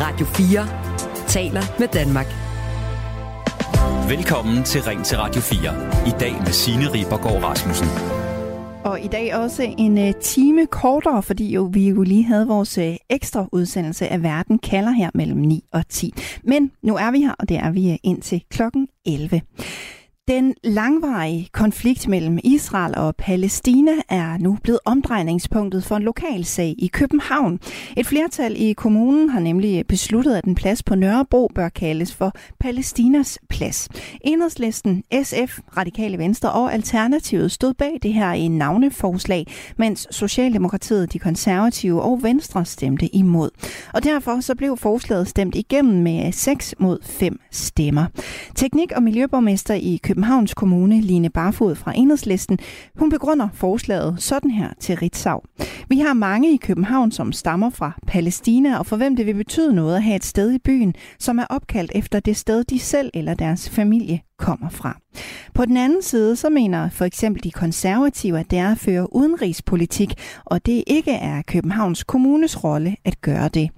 Radio 4 taler med Danmark. Velkommen til Ring til Radio 4. I dag med Signe Ribergaard Rasmussen. Og i dag også en uh, time kortere, fordi jo, vi jo lige havde vores uh, ekstra udsendelse af Verden kalder her mellem 9 og 10. Men nu er vi her, og det er vi uh, indtil klokken 11. Den langvarige konflikt mellem Israel og Palæstina er nu blevet omdrejningspunktet for en lokal sag i København. Et flertal i kommunen har nemlig besluttet, at en plads på Nørrebro bør kaldes for Palæstinas plads. Enhedslisten, SF, Radikale Venstre og Alternativet stod bag det her i navneforslag, mens Socialdemokratiet, de konservative og Venstre stemte imod. Og derfor så blev forslaget stemt igennem med 6 mod 5 stemmer. Teknik- og Miljøborgmester i København Københavns Kommune, Line Barfod fra Enhedslisten, hun begrunder forslaget sådan her til Ritzau. Vi har mange i København, som stammer fra Palæstina, og for hvem det vil betyde noget at have et sted i byen, som er opkaldt efter det sted, de selv eller deres familie kommer fra. På den anden side, så mener for eksempel de konservative, at det er at føre udenrigspolitik, og det ikke er Københavns Kommunes rolle at gøre det.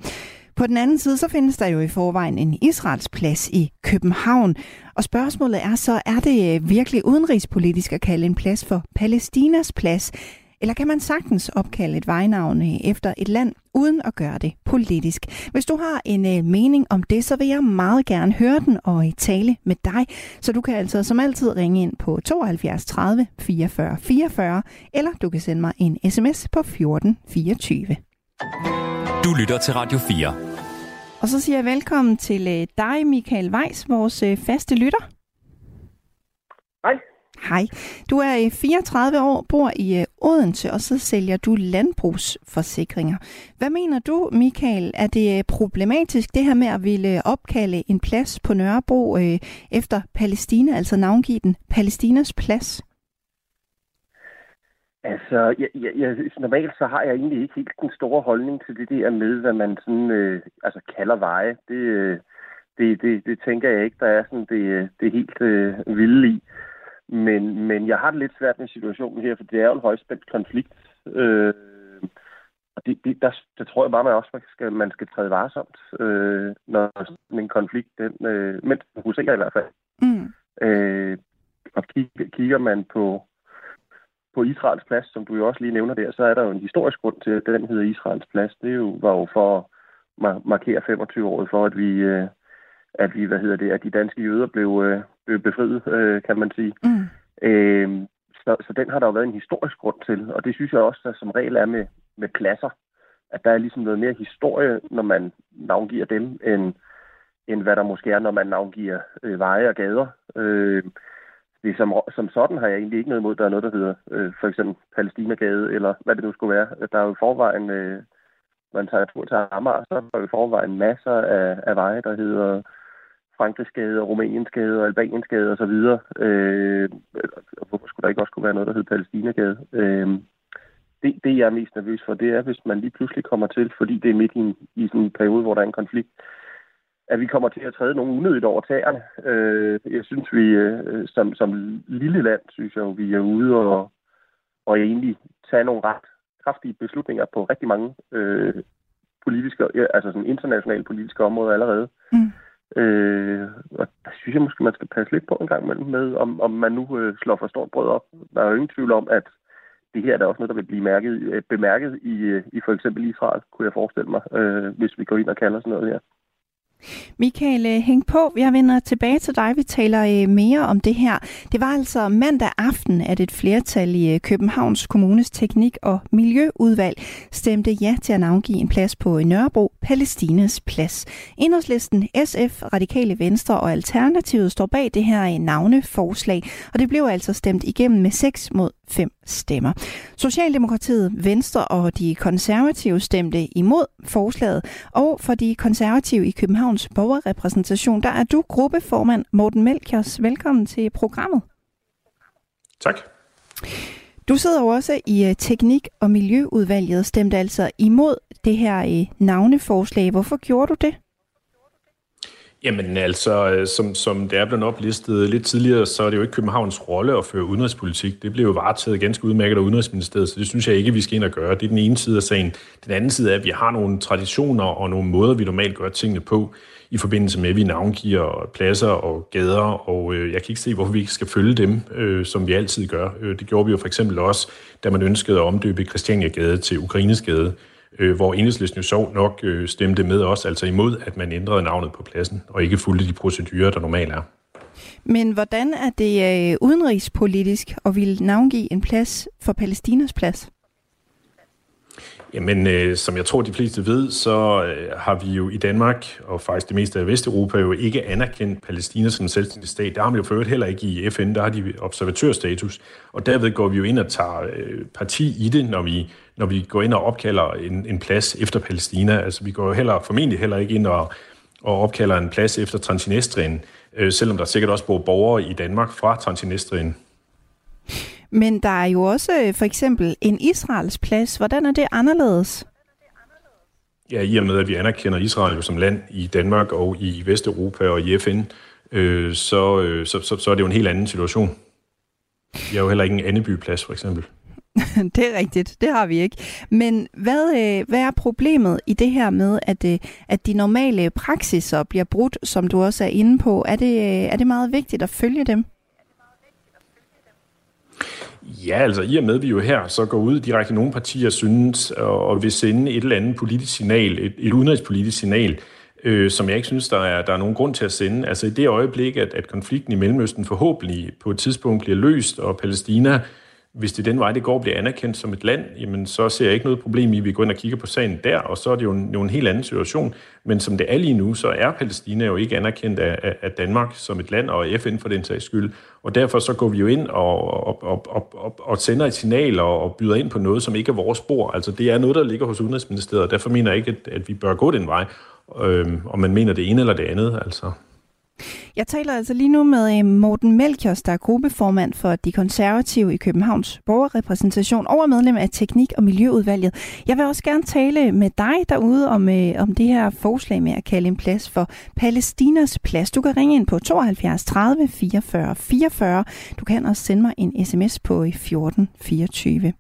På den anden side, så findes der jo i forvejen en Israels plads i København. Og spørgsmålet er så, er det øh, virkelig udenrigspolitisk at kalde en plads for Palæstinas plads? Eller kan man sagtens opkalde et vejnavn øh, efter et land, uden at gøre det politisk? Hvis du har en øh, mening om det, så vil jeg meget gerne høre den og øh, tale med dig. Så du kan altså som altid ringe ind på 72 30 44 44, eller du kan sende mig en sms på 14 24. Du lytter til Radio 4. Og så siger jeg velkommen til øh, dig, Michael Weiss, vores øh, faste lytter. Hej. Hej. Du er 34 øh, år, bor i Odense, og så sælger du landbrugsforsikringer. Hvad mener du, Michael? Er det problematisk, det her med at ville opkalde en plads på Nørrebro øh, efter Palæstina, altså navngive den Palæstinas plads? Altså, jeg, jeg, jeg, normalt så har jeg egentlig ikke helt den store holdning til det der med, hvad man sådan, øh, altså kalder veje. Det, øh, det, det, det tænker jeg ikke, der er sådan det, øh, det helt øh, vilde i. Men, men jeg har det lidt svært med situationen her, for det er jo en højspændt konflikt. Øh, og det, det, der, der tror jeg bare, man også skal, man skal træde varsomt, øh, når en konflikt, den, øh, mens man huserer i hvert fald. Mm. Øh, og kigger, kigger man på på Israels plads, som du jo også lige nævner der, så er der jo en historisk grund til, at den hedder Israels plads. Det jo, var jo for at markere 25 år for, at vi, øh, at vi, hvad hedder det, at de danske jøder blev, øh, blev befriet, øh, kan man sige. Mm. Øh, så, så den har der jo været en historisk grund til, og det synes jeg også, der som regel er med, med pladser, at der er ligesom noget mere historie, når man navngiver dem, end, end hvad der måske er, når man navngiver øh, veje og gader. Øh, det som, som sådan har jeg egentlig ikke noget imod, der er noget, der hedder øh, for eksempel Palæstinagade, eller hvad det nu skulle være. Der er jo i forvejen, øh, man tager tur til Amager, så er der jo i forvejen masser af, af veje, der hedder Frankrigsgade, Rumæniensgade og Albaniensgade osv. Øh, hvorfor skulle der ikke også kunne være noget, der hedder Palæstinagade? Øh, det, det, jeg er mest nervøs for, det er, hvis man lige pludselig kommer til, fordi det er midt i en, i sådan en periode, hvor der er en konflikt, at vi kommer til at træde nogle unødigt over tæerne. Øh, jeg synes, vi øh, som, som lille land, synes jeg, vi er ude og, og egentlig tage nogle ret kraftige beslutninger på rigtig mange øh, politiske, altså sådan internationale politiske områder allerede. Mm. Øh, og der synes jeg måske, man skal passe lidt på en gang imellem med, om, om man nu øh, slår for stort brød op. Der er jo ingen tvivl om, at det her er også noget, der vil blive mærket, øh, bemærket i, øh, i for eksempel Israel, kunne jeg forestille mig, øh, hvis vi går ind og kalder sådan noget her. Michael, øh, hæng på. Jeg vender tilbage til dig. Vi taler øh, mere om det her. Det var altså mandag aften, at et flertal i øh, Københavns Kommunes Teknik- og Miljøudvalg stemte ja til at navngive en plads på Nørrebro, Palæstinas plads. Enhedslisten, SF, Radikale Venstre og Alternativet står bag det her navneforslag, og det blev altså stemt igennem med 6 mod 5 stemmer. Socialdemokratiet, Venstre og de konservative stemte imod forslaget, og for de konservative i Københavns borgerrepræsentation, der er du gruppeformand Morten Melkjers. Velkommen til programmet. Tak. Du sidder jo også i øh, Teknik- og Miljøudvalget, stemte altså imod det her øh, navneforslag. Hvorfor gjorde du det? Jamen altså, øh, som, som det er blevet oplistet lidt tidligere, så er det jo ikke Københavns rolle at føre udenrigspolitik. Det bliver jo varetaget ganske udmærket af Udenrigsministeriet, så det synes jeg ikke, vi skal ind og gøre. Det er den ene side af sagen. Den anden side er, at vi har nogle traditioner og nogle måder, vi normalt gør tingene på, i forbindelse med, at vi navngiver pladser og gader, og øh, jeg kan ikke se, hvorfor vi ikke skal følge dem, øh, som vi altid gør. Øh, det gjorde vi jo for eksempel også, da man ønskede at omdøbe Christiania-gade til Ukrainesgade øh, hvor enhedslisten jo sjov nok øh, stemte med os, altså imod, at man ændrede navnet på pladsen, og ikke fulgte de procedurer, der normalt er. Men hvordan er det øh, udenrigspolitisk at ville navngive en plads for Palæstinas plads? Jamen, øh, som jeg tror, de fleste ved, så øh, har vi jo i Danmark, og faktisk det meste af Vesteuropa, jo ikke anerkendt Palæstina som en selvstændig stat. Der har man jo øvrigt heller ikke i FN, der har de observatørstatus. Og derved går vi jo ind og tager øh, parti i det, når vi, når vi går ind og opkalder en, en plads efter Palæstina. Altså, vi går jo heller, formentlig heller ikke ind og, og opkalder en plads efter Transnistrien, øh, selvom der sikkert også bor borgere i Danmark fra Transnistrien. Men der er jo også øh, for eksempel en Israels plads. Hvordan er det anderledes? Ja, i og med, at vi anerkender Israel jo som land i Danmark og i Vesteuropa og i FN, øh, så, øh, så, så, så er det jo en helt anden situation. Vi har jo heller ikke en anden byplads, for eksempel. det er rigtigt, det har vi ikke. Men hvad, øh, hvad er problemet i det her med, at, øh, at de normale praksiser bliver brudt, som du også er inde på? Er det, øh, er det meget vigtigt at følge dem? Ja, altså i og med, at vi jo her så går ud direkte, nogle partier synes og vil sende et eller andet politisk signal, et, et udenrigspolitisk signal, øh, som jeg ikke synes, der er, der er nogen grund til at sende. Altså i det øjeblik, at, at konflikten i Mellemøsten forhåbentlig på et tidspunkt bliver løst, og Palæstina hvis det den vej, det går, bliver anerkendt som et land, jamen så ser jeg ikke noget problem i, at vi går ind og kigger på sagen der, og så er det jo en, jo en helt anden situation. Men som det er lige nu, så er Palæstina jo ikke anerkendt af, af Danmark som et land, og FN for den sags skyld. Og derfor så går vi jo ind og, og, og, og, og, og sender et signal og, og byder ind på noget, som ikke er vores spor. Altså det er noget, der ligger hos Udenrigsministeriet, og derfor mener jeg ikke, at, at vi bør gå den vej, øhm, om man mener det ene eller det andet. Altså. Jeg taler altså lige nu med øh, Morten Melchiors, der er gruppeformand for De Konservative i Københavns borgerrepræsentation og medlem af Teknik- og Miljøudvalget. Jeg vil også gerne tale med dig derude om, øh, om det her forslag med at kalde en plads for Palæstinas plads. Du kan ringe ind på 72 30 44 44. Du kan også sende mig en sms på øh, 14 24.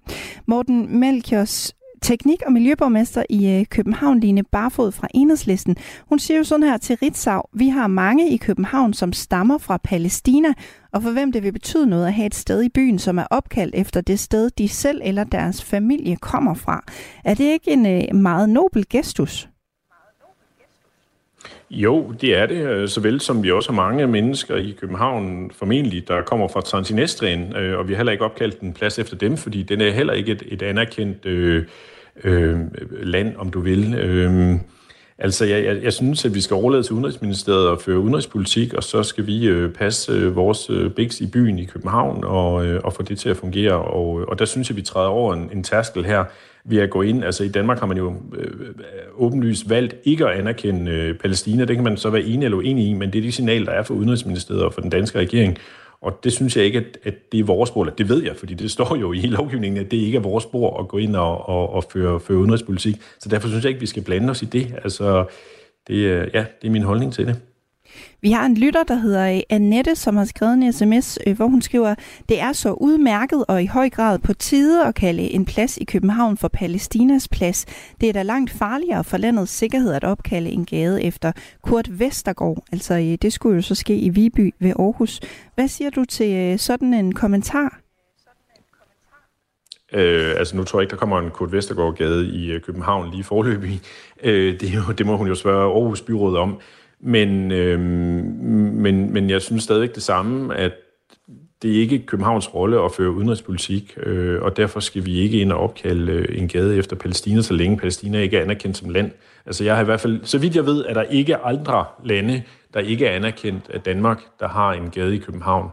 Morten Melchiors, teknik- og miljøborgmester i øh, København, Line Barfod fra Enhedslisten. Hun siger jo sådan her til Ritzau, vi har mange i København, som stammer fra Palæstina, og for hvem det vil betyde noget at have et sted i byen, som er opkaldt efter det sted, de selv eller deres familie kommer fra. Er det ikke en øh, meget nobel gestus? Jo, det er det, øh, såvel som vi også har mange mennesker i København, formentlig, der kommer fra Transnistrien, øh, og vi har heller ikke opkaldt en plads efter dem, fordi den er heller ikke et, et anerkendt øh, øh, land, om du vil. Øh, altså, jeg, jeg, jeg synes, at vi skal overlade til Udenrigsministeriet og føre udenrigspolitik, og så skal vi øh, passe øh, vores øh, biks i byen i København og, øh, og få det til at fungere. Og, øh, og der synes jeg, vi træder over en, en tærskel her ved at gå ind. Altså, i Danmark har man jo øh, øh åbenlyst valgt ikke at anerkende øh, Palæstina. Det kan man så være enig eller uenig i, men det er de signal, der er for Udenrigsministeriet og for den danske regering. Og det synes jeg ikke, at, at det er vores spor. Det ved jeg, fordi det står jo i lovgivningen, at det ikke er vores spor at gå ind og, og, og føre, føre udenrigspolitik. Så derfor synes jeg ikke, vi skal blande os i det. Altså, det, øh, ja, det er min holdning til det. Vi har en lytter, der hedder øh, Annette, som har skrevet en sms, øh, hvor hun skriver, det er så udmærket og i høj grad på tide at kalde en plads i København for Palæstinas plads. Det er da langt farligere for landets sikkerhed at opkalde en gade efter Kurt Vestergaard. Altså øh, det skulle jo så ske i Viby ved Aarhus. Hvad siger du til sådan en kommentar? Øh, altså nu tror jeg ikke, der kommer en Kurt Vestergaard-gade i København lige forløbig. Øh, det, det må hun jo spørge Aarhus Byråd om. Men, øh, men, men jeg synes stadigvæk det samme, at det er ikke Københavns rolle at føre udenrigspolitik, øh, og derfor skal vi ikke ind og opkalde øh, en gade efter Palæstina, så længe Palæstina ikke er anerkendt som land. Altså jeg har i hvert fald, så vidt jeg ved, at der ikke er andre lande, der ikke er anerkendt af Danmark, der har en gade i København.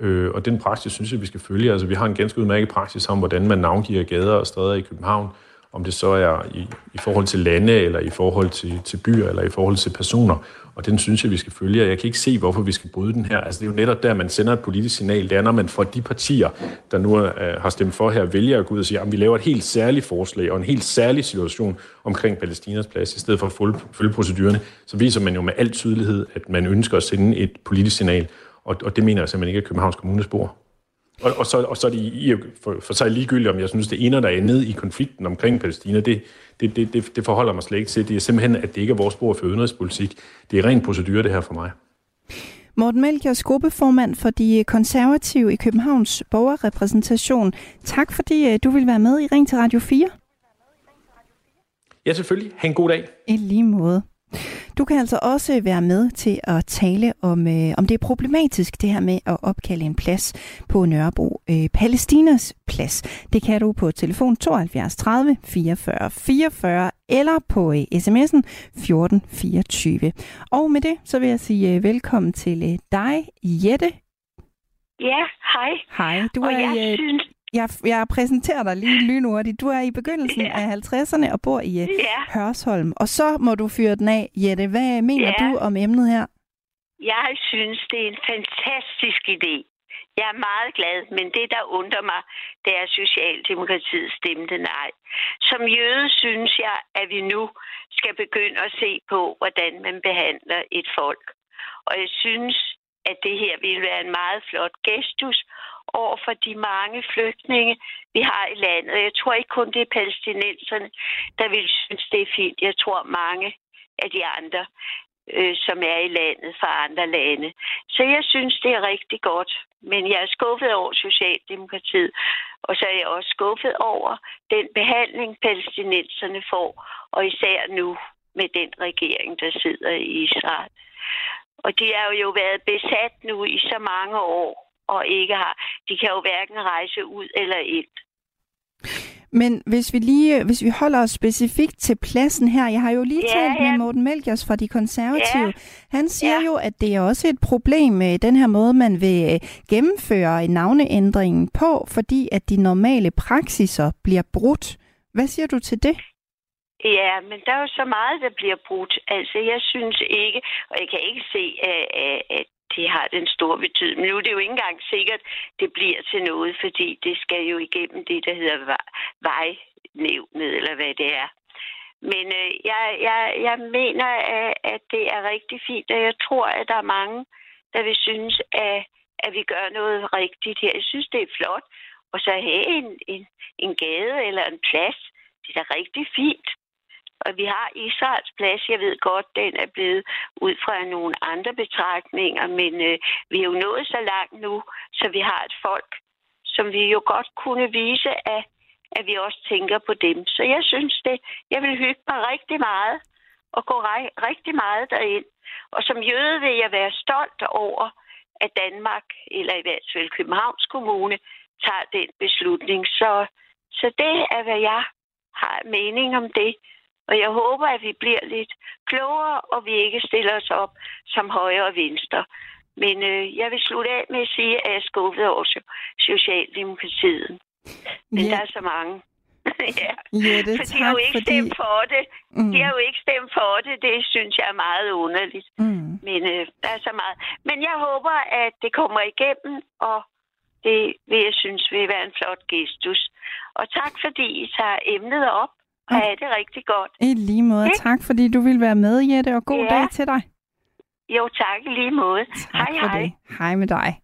Øh, og den praksis synes jeg, vi skal følge. Altså vi har en ganske udmærket praksis om, hvordan man navngiver gader og stræder i København, om det så er i, i forhold til lande, eller i forhold til, til byer, eller i forhold til personer. Og den synes jeg, vi skal følge. Jeg kan ikke se, hvorfor vi skal bryde den her. Altså, det er jo netop der, man sender et politisk signal. Det er, når man får de partier, der nu øh, har stemt for her, vælger at gå ud og sige, at vi laver et helt særligt forslag og en helt særlig situation omkring Palæstinas plads, i stedet for at følge procedurerne, så viser man jo med al tydelighed, at man ønsker at sende et politisk signal. Og, og det mener jeg simpelthen ikke, er Københavns Kommunes spor. Og, og, så, og så er det i, for, for sig ligegyldigt, om jeg synes, det ene, der er ned i konflikten omkring Palæstina, det, det, det, det, det forholder mig slet ikke til. Det er simpelthen, at det ikke er vores spor for udenrigspolitik. Det er ren procedure, det her for mig. Morten Melkers gruppeformand for de konservative i Københavns borgerrepræsentation. Tak fordi øh, du vil være med i Ring til Radio 4. Ja, selvfølgelig. Ha' en god dag. I lige måde. Du kan altså også være med til at tale om, øh, om det er problematisk, det her med at opkalde en plads på Nørrebro. Øh, Palæstinas plads. Det kan du på telefon 72 30 44 44 eller på øh, sms'en 1424. Og med det, så vil jeg sige øh, velkommen til øh, dig, Jette. Ja, hej. Hej. Du og er jeg i, synes, jeg, jeg præsenterer dig lige lynhurtigt. Du er i begyndelsen Ja. af 50'erne og bor i ja. ja, Hørsholm. Og så må du fyre den af, Jette. Hvad mener Ja. du om emnet her? jeg synes, det er en fantastisk idé. Jeg er meget glad, men det, der undrer mig, det er Socialdemokratiet stemte nej. Som jøde synes jeg, at vi nu skal begynde at se på, hvordan man behandler et folk. Og jeg synes, at det her vil være en meget flot gestus over for de mange flygtninge, vi har i landet. Jeg tror ikke kun det er palæstinenserne, der vil synes, det er fint. Jeg tror mange af de andre, øh, som er i landet fra andre lande. Så jeg synes, det er rigtig godt. Men jeg er skuffet over Socialdemokratiet, og så er jeg også skuffet over den behandling, palæstinenserne får, og især nu med den regering, der sidder i Israel. Og de har jo været besat nu i så mange år, og ikke har. De kan jo hverken rejse ud eller ind. Men hvis vi lige hvis vi holder os specifikt til pladsen her, jeg har jo lige Ja, talt med ja. Morten Melkers fra de konservative. Ja. Han siger Ja. jo, at det er også et problem med den her måde, man vil øh, gennemføre navneændringen på, fordi at de normale praksiser bliver brudt. Hvad siger du til det? Ja, men der er jo så meget, der bliver brudt. Altså, jeg synes ikke, og jeg kan ikke se, at, det har den store betydning. Men nu er det jo ikke engang sikkert, det bliver til noget, fordi det skal jo igennem det, der hedder vejnævnet, eller hvad det er. Men øh, jeg, jeg, jeg mener, at, at det er rigtig fint, og jeg tror, at der er mange, der vil synes, at, at vi gør noget rigtigt her. Jeg synes, det er flot. Og så have en, en, en gade eller en plads, det er da rigtig fint. Og vi har Israels plads. Jeg ved godt, den er blevet ud fra nogle andre betragtninger, men øh, vi er jo nået så langt nu, så vi har et folk, som vi jo godt kunne vise, at, at vi også tænker på dem. Så jeg synes det, jeg vil hygge mig rigtig meget og gå rigtig meget derind. Og som jøde vil jeg være stolt over, at Danmark, eller i hvert fald Københavns Kommune, tager den beslutning. Så, så det er, hvad jeg har mening om det. Og jeg håber, at vi bliver lidt klogere, og vi ikke stiller os op som højre og venstre. Men øh, jeg vil slutte af med at sige, at jeg er skuffet over So- Socialdemokratiet. Men Ja. der er så mange. ja. Jette, For de har jo ikke fordi... stemt for det. Mm, De har jo ikke stemt for det. Det synes jeg er meget underligt. mm. Men øh, der er så meget. Men jeg håber, at det kommer igennem, og det vil jeg synes vil være en flot gestus. Og tak, fordi I tager emnet op. Og Ja. det rigtig godt. I lige måde. Ikke? Tak, fordi du vil være med, Jette, og god Ja. dag til dig. Jo, tak i lige måde. Tak hej, for hej. det. Hej med dig.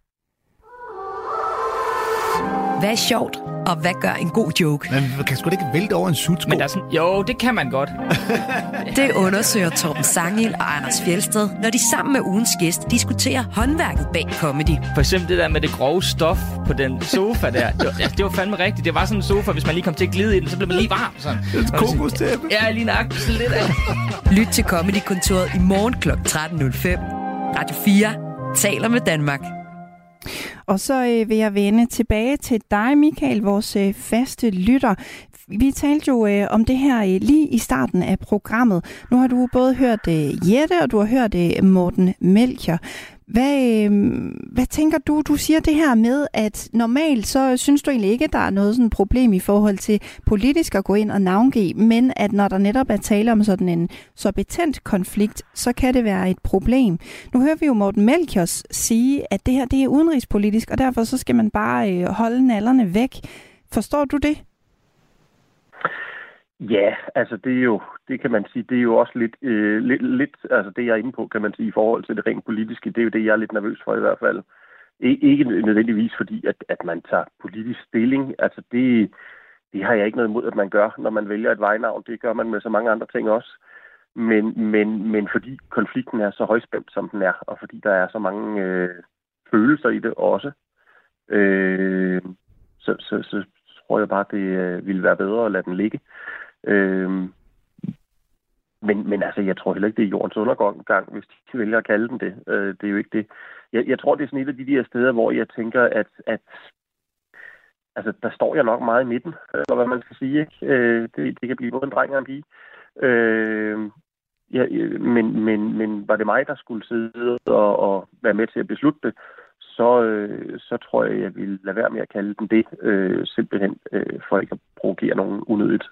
Hvad er sjovt, og hvad gør en god joke? Man kan sgu da ikke vælte over en sutsko. Men der er sådan, jo, det kan man godt. Det undersøger Torben Sangil og Anders Fjelsted, når de sammen med ugens gæst diskuterer håndværket bag comedy. For eksempel det der med det grove stof på den sofa der. Det var, ja, det var fandme rigtigt. Det var sådan en sofa, hvis man lige kom til at glide i den, så blev man lige varm. Sådan. Kokostæppe. Ja, lige nøjagtigt. Sådan lidt af. Lyt til Comedy-kontoret i morgen kl. 13.05. Radio 4 taler med Danmark. Og så øh, vil jeg vende tilbage til dig, Michael, vores øh, faste lytter. Vi talte jo øh, om det her øh, lige i starten af programmet. Nu har du både hørt øh, Jette, og du har hørt øh, Morten Melcher. Hvad, øh, hvad tænker du? Du siger det her med, at normalt så synes du egentlig ikke, at der er noget sådan problem i forhold til politisk at gå ind og navngive, men at når der netop er tale om sådan en så betændt konflikt, så kan det være et problem. Nu hører vi jo Morten Melchiors sige, at det her det er udenrigspolitisk, og derfor så skal man bare øh, holde nallerne væk. Forstår du det? Ja, altså det er jo, det kan man sige, det er jo også lidt, øh, lidt, lidt, altså det jeg er inde på, kan man sige, i forhold til det rent politiske, det er jo det, jeg er lidt nervøs for i hvert fald. Ikke nødvendigvis fordi, at, at man tager politisk stilling, altså det, det har jeg ikke noget imod, at man gør, når man vælger et vejnavn. Det gør man med så mange andre ting også. Men, men, men fordi konflikten er så højspændt, som den er, og fordi der er så mange øh, følelser i det også, øh, så, så, så tror jeg bare, det øh, ville være bedre at lade den ligge. Øh, men, men altså, jeg tror heller ikke, det er jordens undergang, hvis de vælger at kalde den det. Øh, det er jo ikke det. Jeg, jeg tror, det er sådan et af de der steder, hvor jeg tænker, at, at altså, der står jeg nok meget i midten, øh, eller hvad man skal sige. Ikke? Øh, det, det kan blive både en dreng og en pige. Øh, ja, men, men, men var det mig, der skulle sidde og, og være med til at beslutte det, så, øh, så tror jeg, jeg ville lade være med at kalde den det, øh, simpelthen øh, for ikke at provokere nogen unødigt.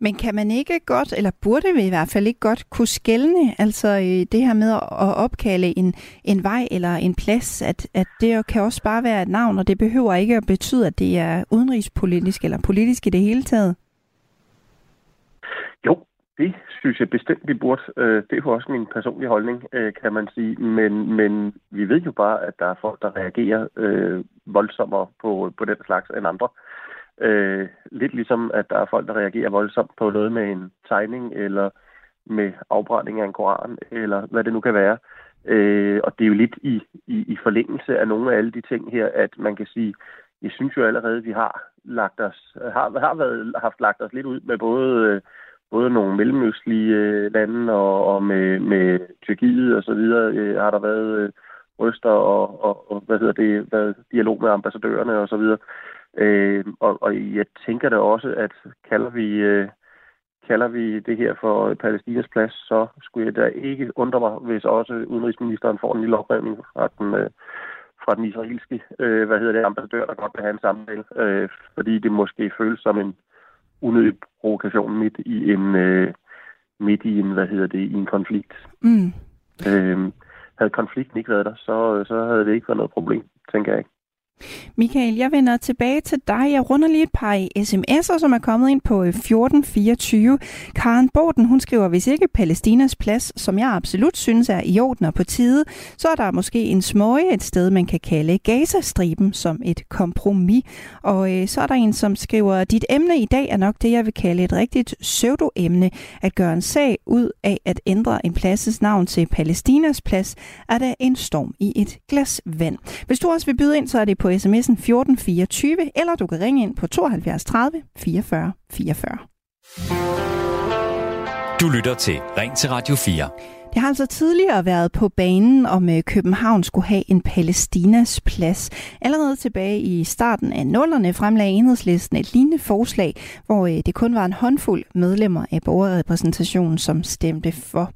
Men kan man ikke godt, eller burde vi i hvert fald ikke godt kunne skælne, altså øh, det her med at opkalde en, en vej eller en plads, at, at det kan også bare være et navn, og det behøver ikke at betyde, at det er udenrigspolitisk eller politisk i det hele taget? Jo, det synes jeg bestemt, vi burde. Øh, det er jo også min personlige holdning, øh, kan man sige. Men, men vi ved jo bare, at der er folk, der reagerer øh, voldsommere på, på den slags end andre. Øh, Øh, lidt ligesom, at der er folk, der reagerer voldsomt på noget med en tegning, eller med afbrænding af en koran, eller hvad det nu kan være. Øh, og det er jo lidt i, i, i forlængelse af nogle af alle de ting her, at man kan sige, jeg synes jo allerede, at vi har lagt os, har, har været, haft lagt os lidt ud med både, øh, både nogle mellemøstlige øh, lande og, og med, med Tyrkiet og så videre, øh, har der været øh, røster og, og, og, hvad hedder det, været dialog med ambassadørerne og så videre. Øh, og, og jeg tænker da også, at kalder vi, øh, kalder vi det her for Palæstinas plads, så skulle jeg da ikke undre mig, hvis også udenrigsministeren får en lille oprevning fra den, øh, fra den israelske øh, hvad hedder det, ambassadør, der godt vil have en samtale, øh, fordi det måske føles som en unødig provokation midt i en øh, midt i en, hvad hedder det, i en konflikt. Mm. Øh, havde konflikten ikke været der, så, så havde det ikke været noget problem, tænker jeg ikke. Michael, jeg vender tilbage til dig. Jeg runder lige et par sms'er, som er kommet ind på øh, 1424. Karen Borten, hun skriver, hvis ikke Palæstinas plads, som jeg absolut synes er i orden og på tide, så er der måske en smøge et sted, man kan kalde Gazastriben som et kompromis. Og øh, så er der en, som skriver, dit emne i dag er nok det, jeg vil kalde et rigtigt pseudoemne. At gøre en sag ud af at ændre en pladses navn til Palæstinas plads, er der en storm i et glas vand. Hvis du også vil byde ind, så er det på på sms'en 1424, eller du kan ringe ind på 72 30 44 44. Du lytter til Ring til Radio 4. Det har altså tidligere været på banen, om øh, København skulle have en Palæstinas plads. Allerede tilbage i starten af nullerne fremlagde enhedslisten et lignende forslag, hvor øh, det kun var en håndfuld medlemmer af borgerrepræsentationen, som stemte for.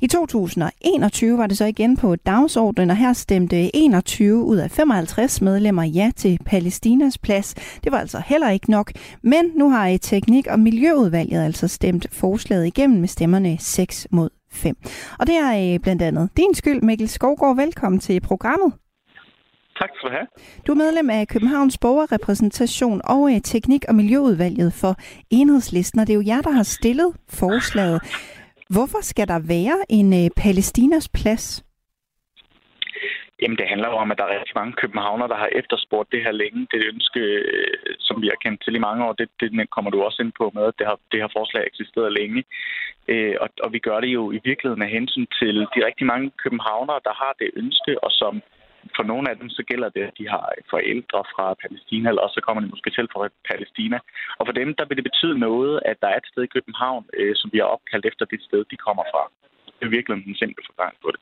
I 2021 var det så igen på dagsordenen, og her stemte 21 ud af 55 medlemmer ja til Palæstinas plads. Det var altså heller ikke nok, men nu har øh, teknik- og miljøudvalget altså stemt forslaget igennem med stemmerne 6 mod 5. Og det er øh, blandt andet din skyld, Mikkel Skovgaard. Velkommen til programmet. Tak skal du have. Du er medlem af Københavns Borgerrepræsentation og øh, Teknik- og Miljøudvalget for Enhedslisten, og det er jo jer, der har stillet forslaget. Hvorfor skal der være en øh, Palæstinas plads? Jamen, det handler jo om, at der er rigtig mange københavner, der har efterspurgt det her længe. Det ønske, øh, som vi har kendt til i mange år, det, det kommer du også ind på med, at det, har, det her forslag eksisteret længe. Øh, og, og vi gør det jo i virkeligheden af hensyn til de rigtig mange københavnere, der har det ønske, og som for nogle af dem, så gælder det, at de har forældre fra Palæstina, eller også så kommer de måske selv fra Palæstina. Og for dem, der vil det betyde noget, at der er et sted i København, øh, som vi har opkaldt efter det sted, de kommer fra. Det er virkelig en simpel forklaring på det.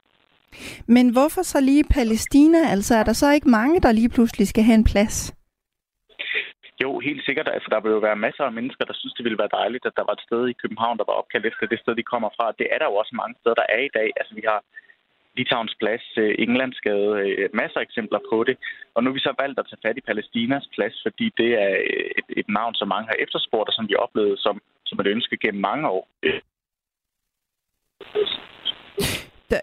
Men hvorfor så lige Palæstina? Altså er der så ikke mange, der lige pludselig skal have en plads? Jo, helt sikkert, for der vil jo være masser af mennesker, der synes, det ville være dejligt, at der var et sted i København, der var opkaldt efter det sted, de kommer fra. Det er der jo også mange steder, der er i dag. Altså, vi har Litauens plads, øh, Englandsgade, øh, masser af eksempler på det. Og nu har vi så valgt at tage fat i Palæstinas plads, fordi det er øh, et, et navn, som mange har efterspurgt, og som vi oplevede som, som et ønske gennem mange år.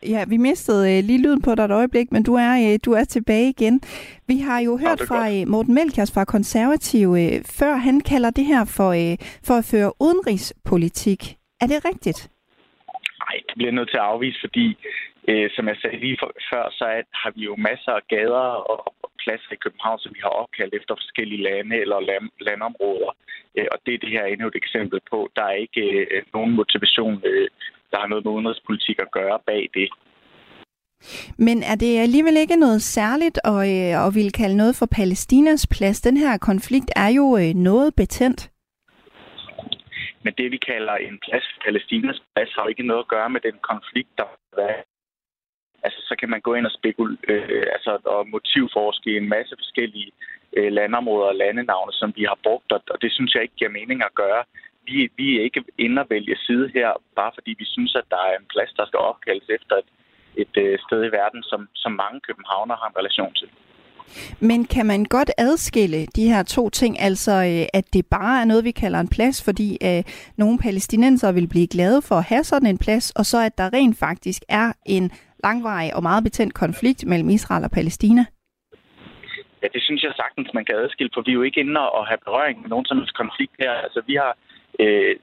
Ja, vi mistede øh, lige lyden på dig et øjeblik, men du er, øh, du er tilbage igen. Vi har jo hørt fra øh, Morten Melkers fra Konservativ, øh, før han kalder det her for, øh, for at føre udenrigspolitik. Er det rigtigt? Nej, det bliver nødt til at afvise, fordi øh, som jeg sagde lige for, før, så er, har vi jo masser af gader og, og pladser i København, som vi har opkaldt efter forskellige lande eller land, landområder. Øh, og det er det her endnu et eksempel på. Der er ikke øh, nogen motivation øh, der har noget med udenrigspolitik at gøre bag det. Men er det alligevel ikke noget særligt at, øh, at ville kalde noget for Palæstinas plads? Den her konflikt er jo øh, noget betændt. Men det, vi kalder en plads, Palæstinas plads, har ikke noget at gøre med den konflikt, der er. Altså, så kan man gå ind og spekulere, øh, altså, og motivforske en masse forskellige øh, landområder og landenavne, som vi har brugt, og det synes jeg ikke giver mening at gøre vi, vi er ikke inde og vælge side her, bare fordi vi synes, at der er en plads, der skal opkaldes efter et, et øh, sted i verden, som, som mange københavner har en relation til. Men kan man godt adskille de her to ting, altså øh, at det bare er noget, vi kalder en plads, fordi øh, nogle palæstinenser vil blive glade for at have sådan en plads, og så at der rent faktisk er en langvarig og meget betændt konflikt mellem Israel og Palæstina? Ja, det synes jeg sagtens, man kan adskille, for vi er jo ikke inde og have berøring med nogen som konflikt her. Altså, vi har øh,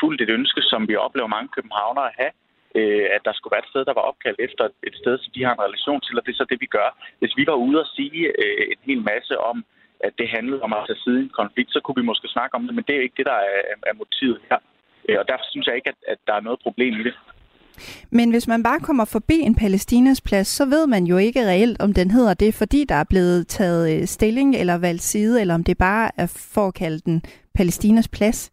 fuldt et ønske, som vi oplever mange københavnere at have, øh, at der skulle være et sted, der var opkaldt efter et sted, som de har en relation til, og det er så det, vi gør. Hvis vi var ude og sige øh, en hel masse om, at det handlede om at tage side i en konflikt, så kunne vi måske snakke om det, men det er jo ikke det, der er, er motivet her. Øh, og derfor synes jeg ikke, at, at der er noget problem i det. Men hvis man bare kommer forbi en Palæstinas plads, så ved man jo ikke reelt, om den hedder det, fordi der er blevet taget øh, stilling eller valgt side, eller om det bare er for at kalde den Palæstinas plads.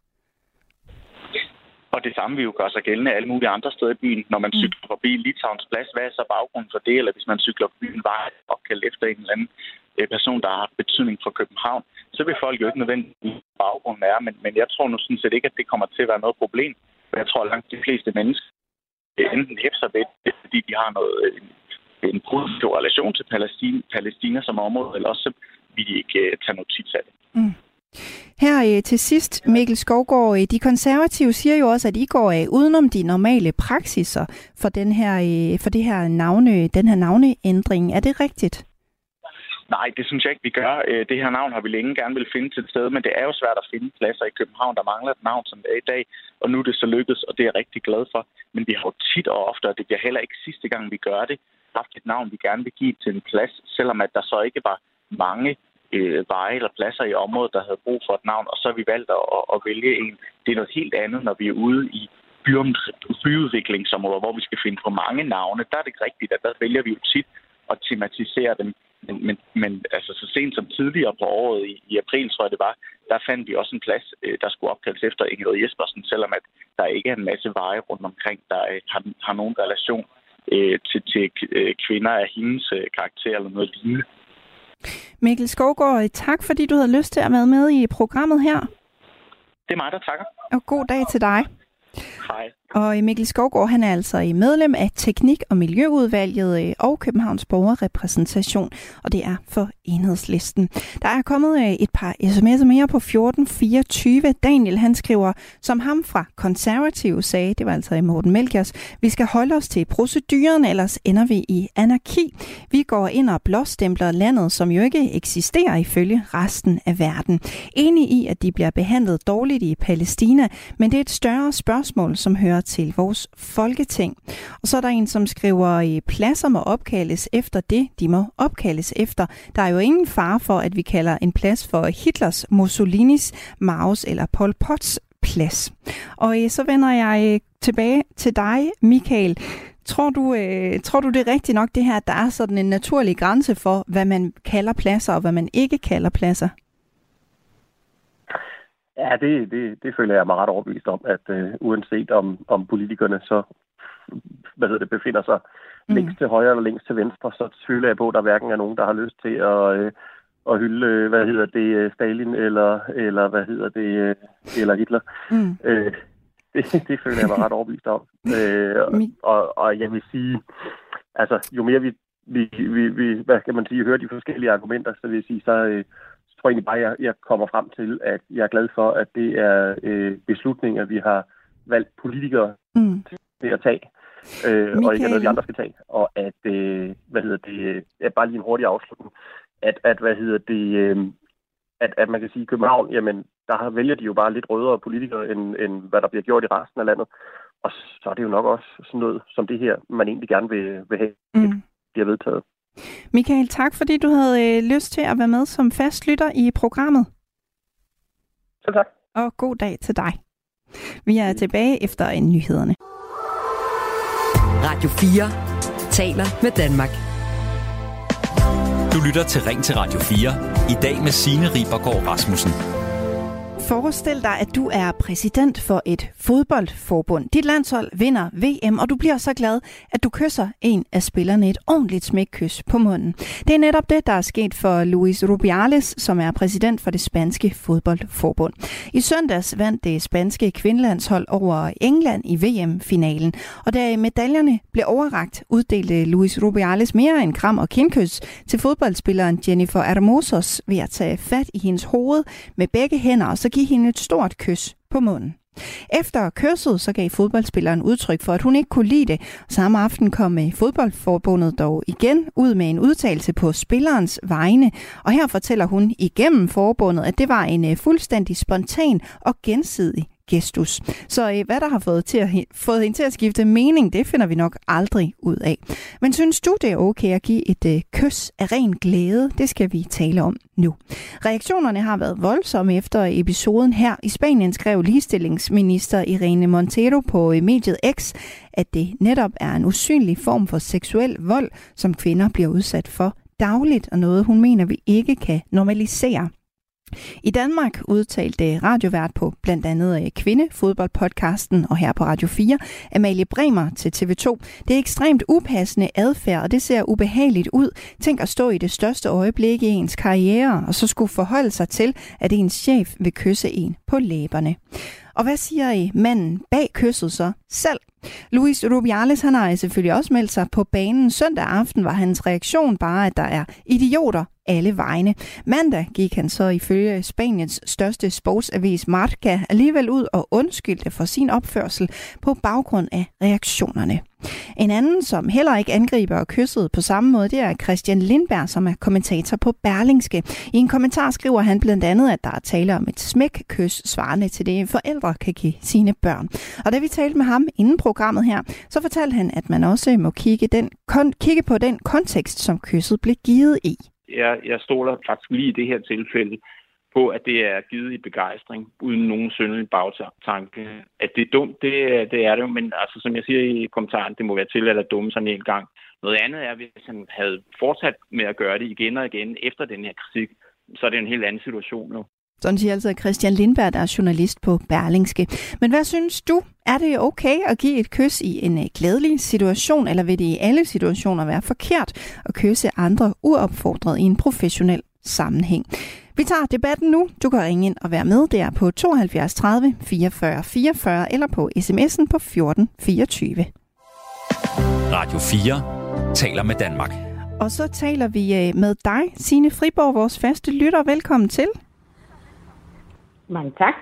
Og det samme vil jo gøre sig gældende alle mulige andre steder i byen. Når man mm. cykler forbi Litauens plads, hvad er så baggrunden for det? Eller hvis man cykler forbi en vej opkaldt efter en eller anden øh, person, der har betydning for København, så vil folk jo ikke nødvendigvis baggrunden er. Men, men jeg tror nu sådan set ikke, at det kommer til at være noget problem. For jeg tror, at langt de fleste mennesker enten hæfter ved det, fordi de har noget, en, en positiv relation til Palæstina, Palæstina som område, eller også vil de ikke uh, tage notits af det. Mm. Her øh, til sidst, Mikkel Skovgaard, øh, de konservative siger jo også, at I går af udenom de normale praksiser for, den her, for det her navne, den her navneændring. Er det rigtigt? Nej, det synes jeg ikke, vi gør. Det her navn har vi længe gerne vil finde til et sted, men det er jo svært at finde pladser i København, der mangler et navn, som det er i dag. Og nu er det så lykkedes, og det er jeg rigtig glad for. Men vi har jo tit og ofte, og det bliver heller ikke sidste gang, vi gør det, haft et navn, vi gerne vil give til en plads, selvom at der så ikke var mange øh, veje eller pladser i området, der havde brug for et navn, og så har vi valgt at, at vælge en. Det er noget helt andet, når vi er ude i byudviklingsområder, hvor vi skal finde på mange navne. Der er det ikke rigtigt, at der vælger vi jo tit at tematisere dem. Men, men, men altså, så sent som tidligere på året, i, i april tror jeg det var, der fandt vi også en plads, øh, der skulle opkaldes efter Ingrid Jespersen, selvom at der ikke er en masse veje rundt omkring, der øh, har, har nogen relation øh, til, til øh, kvinder af hendes karakter eller noget lignende. Mikkel Skovgaard, tak fordi du havde lyst til at være med i programmet her. Det er mig, der takker. Og god dag til dig. Hej. Og Mikkel Skovgaard, han er altså medlem af Teknik- og Miljøudvalget øh, og Københavns Borgerrepræsentation, og det er for enhedslisten. Der er kommet øh, et par sms'er mere på 1424. Daniel, han skriver, som ham fra Konservative sagde, det var altså i Morten Melkers, vi skal holde os til proceduren, ellers ender vi i anarki. Vi går ind og blåstempler landet, som jo ikke eksisterer ifølge resten af verden. Enig i, at de bliver behandlet dårligt i Palæstina, men det er et større spørgsmål, som hører til vores folketing. Og så er der en, som skriver, øh, pladser må opkaldes efter det, de må opkaldes efter. Der er jo ingen fare for, at vi kalder en plads for Hitlers, Mussolinis, Maus eller Pol Pots plads. Og øh, så vender jeg øh, tilbage til dig, Michael. Tror du, øh, tror du, det er rigtigt nok det her, at der er sådan en naturlig grænse for, hvad man kalder pladser og hvad man ikke kalder pladser? Ja, det, det, det føler jeg mig ret overbevist om, at uh, uanset om, om politikerne så hvad hedder det, befinder sig mm. længst til højre eller længst til venstre, så tvivler jeg på, at der hverken er nogen, der har lyst til at, uh, at hylde, hvad hedder det, Stalin eller, eller hvad hedder det, uh, eller Hitler. Mm. Uh, det, det føler jeg mig ret overbevist om. Uh, og, og jeg vil sige, altså, jo mere vi, vi, vi, vi, hvad skal man sige, hører de forskellige argumenter, så vil jeg sige, så, øh, så tror egentlig bare, jeg, jeg kommer frem til, at jeg er glad for, at det er øh, beslutninger, vi har valgt politikere Mm. til at tage, øh, og ikke noget, de andre skal tage. Og at, øh, hvad hedder det, øh, ja, bare lige en hurtig afslutning, at, at hvad hedder det, øh, at, at man kan sige, at København, jamen, der har- vælger de jo bare lidt rødere politikere, end, end hvad der bliver gjort i resten af landet. Og så er det jo nok også sådan noget som det her, man egentlig gerne vil, vil have, Mm. bliver vedtaget. Michael, tak fordi du havde øh, lyst til at være med som fast lytter i programmet. Selv tak. Og god dag til dig. Vi er tilbage efter en nyhederne. Radio 4 taler med Danmark. Du lytter til Ring til Radio 4. I dag med Signe Ribergaard Rasmussen. Forestil dig, at du er præsident for et fodboldforbund. Dit landshold vinder VM, og du bliver så glad, at du kysser en af spillerne et ordentligt smækkys på munden. Det er netop det, der er sket for Luis Rubiales, som er præsident for det spanske fodboldforbund. I søndags vandt det spanske kvindelandshold over England i VM-finalen, og da medaljerne blev overragt, uddelte Luis Rubiales mere end kram og kindkys til fodboldspilleren Jennifer Hermosos ved at tage fat i hendes hoved med begge hænder og så give hende et stort kys på munden. Efter kysset så gav fodboldspilleren udtryk for, at hun ikke kunne lide det. Samme aften kom med fodboldforbundet dog igen ud med en udtalelse på spillerens vegne, og her fortæller hun igennem forbundet, at det var en øh, fuldstændig spontan og gensidig gestus. Så øh, hvad der har fået, til at, fået hende til at skifte mening, det finder vi nok aldrig ud af. Men synes du, det er okay at give et øh, kys af ren glæde? Det skal vi tale om nu. Reaktionerne har været voldsomme efter episoden her. I Spanien skrev ligestillingsminister Irene Montero på øh, mediet X, at det netop er en usynlig form for seksuel vold, som kvinder bliver udsat for dagligt, og noget hun mener, vi ikke kan normalisere. I Danmark udtalte radiovært på blandt andet øh, Kvindefodboldpodcasten og her på Radio 4, Amalie Bremer til TV2. Det er ekstremt upassende adfærd, og det ser ubehageligt ud. Tænk at stå i det største øjeblik i ens karriere, og så skulle forholde sig til, at ens chef vil kysse en på læberne. Og hvad siger I manden bag kysset så selv? Luis Rubiales han har selvfølgelig også meldt sig på banen. Søndag aften var hans reaktion bare, at der er idioter alle vegne. Mandag gik han så ifølge Spaniens største sportsavis Marca alligevel ud og undskyldte for sin opførsel på baggrund af reaktionerne. En anden, som heller ikke angriber og kyssede på samme måde, det er Christian Lindberg, som er kommentator på Berlingske. I en kommentar skriver han blandt andet, at der er tale om et smækkys svarende til det, forældre kan give sine børn. Og da vi talte med ham inden programmet her, så fortalte han, at man også må kigge, den, kon, kigge på den kontekst, som kysset blev givet i. Jeg, jeg stoler faktisk lige i det her tilfælde på, at det er givet i begejstring, uden nogen søndelig bagtanke. At det er dumt, det, det er det jo, men altså, som jeg siger i kommentaren, det må være til at dumme sådan en gang. Noget andet er, hvis han havde fortsat med at gøre det igen og igen efter den her kritik, så er det en helt anden situation nu. Sådan siger altså Christian Lindberg, der er journalist på Berlingske. Men hvad synes du? Er det okay at give et kys i en glædelig situation, eller vil det i alle situationer være forkert at kysse andre uopfordret i en professionel sammenhæng? Vi tager debatten nu. Du kan ringe ind og være med der på 72 30 44 44 eller på sms'en på 14 24. Radio 4 taler med Danmark. Og så taler vi med dig, Signe Friborg, vores faste lytter. Velkommen til. Mange tak.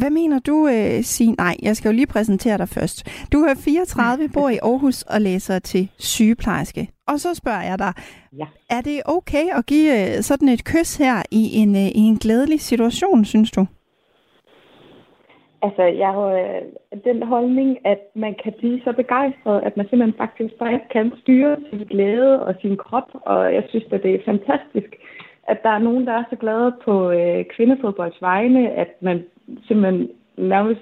Hvad mener du, uh, Signe? Nej, jeg skal jo lige præsentere dig først. Du er 34, bor i Aarhus og læser til sygeplejerske. Og så spørger jeg dig, ja. er det okay at give uh, sådan et kys her i en, uh, i en glædelig situation, synes du? Altså, jeg har øh, den holdning, at man kan blive så begejstret, at man simpelthen faktisk bare kan styre sin glæde og sin krop. Og jeg synes, at det er fantastisk, at der er nogen, der er så glade på øh, kvindefodbolds vegne, at man simpelthen nærmest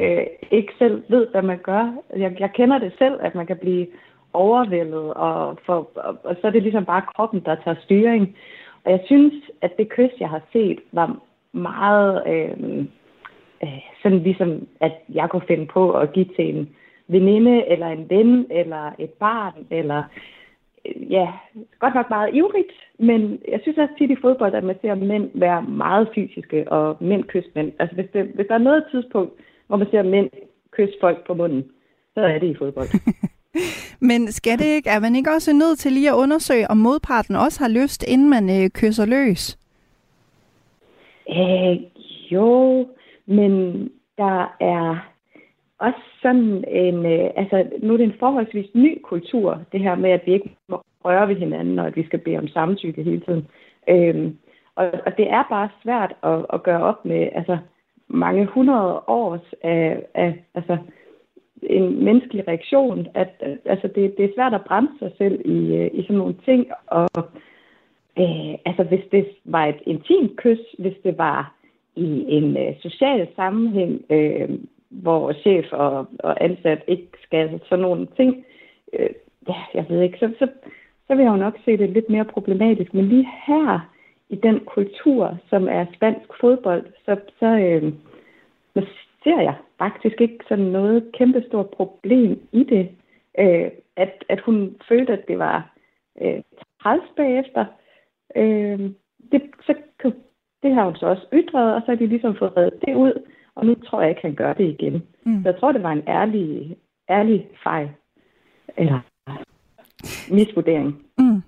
øh, ikke selv ved, hvad man gør. Jeg, jeg kender det selv, at man kan blive overvældet, og, for, og, og så er det ligesom bare kroppen, der tager styring. Og jeg synes, at det kys, jeg har set, var meget øh, øh, sådan ligesom, at jeg kunne finde på at give til en veninde, eller en ven, eller et barn, eller ja, godt nok meget ivrigt, men jeg synes også tit i fodbold, at man ser mænd være meget fysiske, og mænd kysse mænd. Altså hvis, det, hvis der er noget tidspunkt, hvor man ser mænd kysse folk på munden, så er det i fodbold. Men skal det ikke, er man ikke også nødt til lige at undersøge, om modparten også har lyst, inden man øh, kysser løs? Øh, jo, men der er også sådan en, øh, altså nu er det en forholdsvis ny kultur, det her med, at vi ikke må røre ved hinanden, og at vi skal bede om samtykke hele tiden. Øhm, og, og det er bare svært at, at gøre op med altså, mange hundrede års af, af altså, en menneskelig reaktion. At, at, altså, det, det er svært at bremse sig selv i, øh, i sådan nogle ting. Og øh, altså, hvis det var et intimt kys, hvis det var i en øh, social sammenhæng, øh, hvor chef og, og ansat ikke skal sådan nogle ting, øh, ja, jeg ved ikke, så, så, så vil jeg jo nok se det lidt mere problematisk. Men lige her, i den kultur, som er spansk fodbold, så, så, øh, så ser jeg faktisk ikke sådan noget kæmpestort problem i det. Øh, at, at hun følte, at det var øh, træls bagefter. Øh, det, så, det har hun så også ytret, og så har de ligesom fået reddet det ud, og nu tror jeg ikke, han gør det igen. Mm. Så jeg tror, det var en ærlig, ærlig fejl. Eller misvurdering. Mm.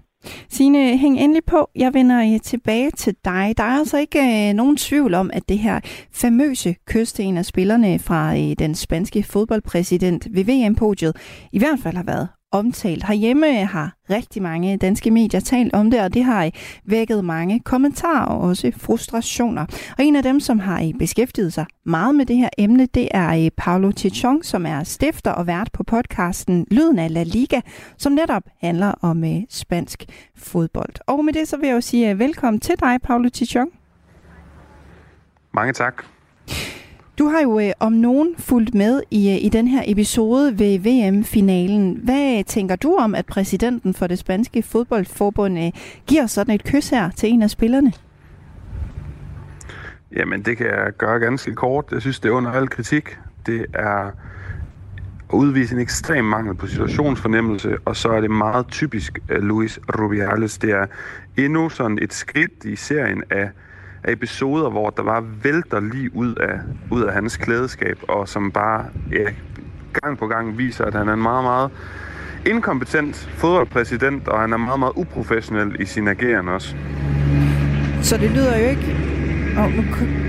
Signe, hæng endelig på. Jeg vender tilbage til dig. Der er altså ikke øh, nogen tvivl om, at det her famøse kys til en af spillerne fra øh, den spanske fodboldpræsident ved VM-podiet i hvert fald har været omtalt. Herhjemme har rigtig mange danske medier talt om det, og det har vækket mange kommentarer og også frustrationer. Og en af dem, som har beskæftiget sig meget med det her emne, det er øh, Paolo Chichong, som er stifter og vært på podcasten Lyden af La Liga, som netop handler om øh, spansk fodbold. Og med det så vil jeg jo sige øh, velkommen til dig, Paolo Chichong. Mange tak. Du har jo øh, om nogen fulgt med i, øh, i den her episode ved VM-finalen. Hvad tænker du om, at præsidenten for det spanske fodboldforbund øh, giver sådan et kys her til en af spillerne? Jamen, det kan jeg gøre ganske kort. Jeg synes, det er under al kritik. Det er at udvise en ekstrem mangel på situationsfornemmelse, og så er det meget typisk øh, Luis Rubiales. Det er endnu sådan et skridt i serien af af episoder, hvor der bare vælter lige ud af, ud af hans klædeskab, og som bare ja, gang på gang viser, at han er en meget, meget inkompetent fodboldpræsident, og han er meget, meget uprofessionel i sin ageren også. Så det lyder jo ikke... Oh, nu,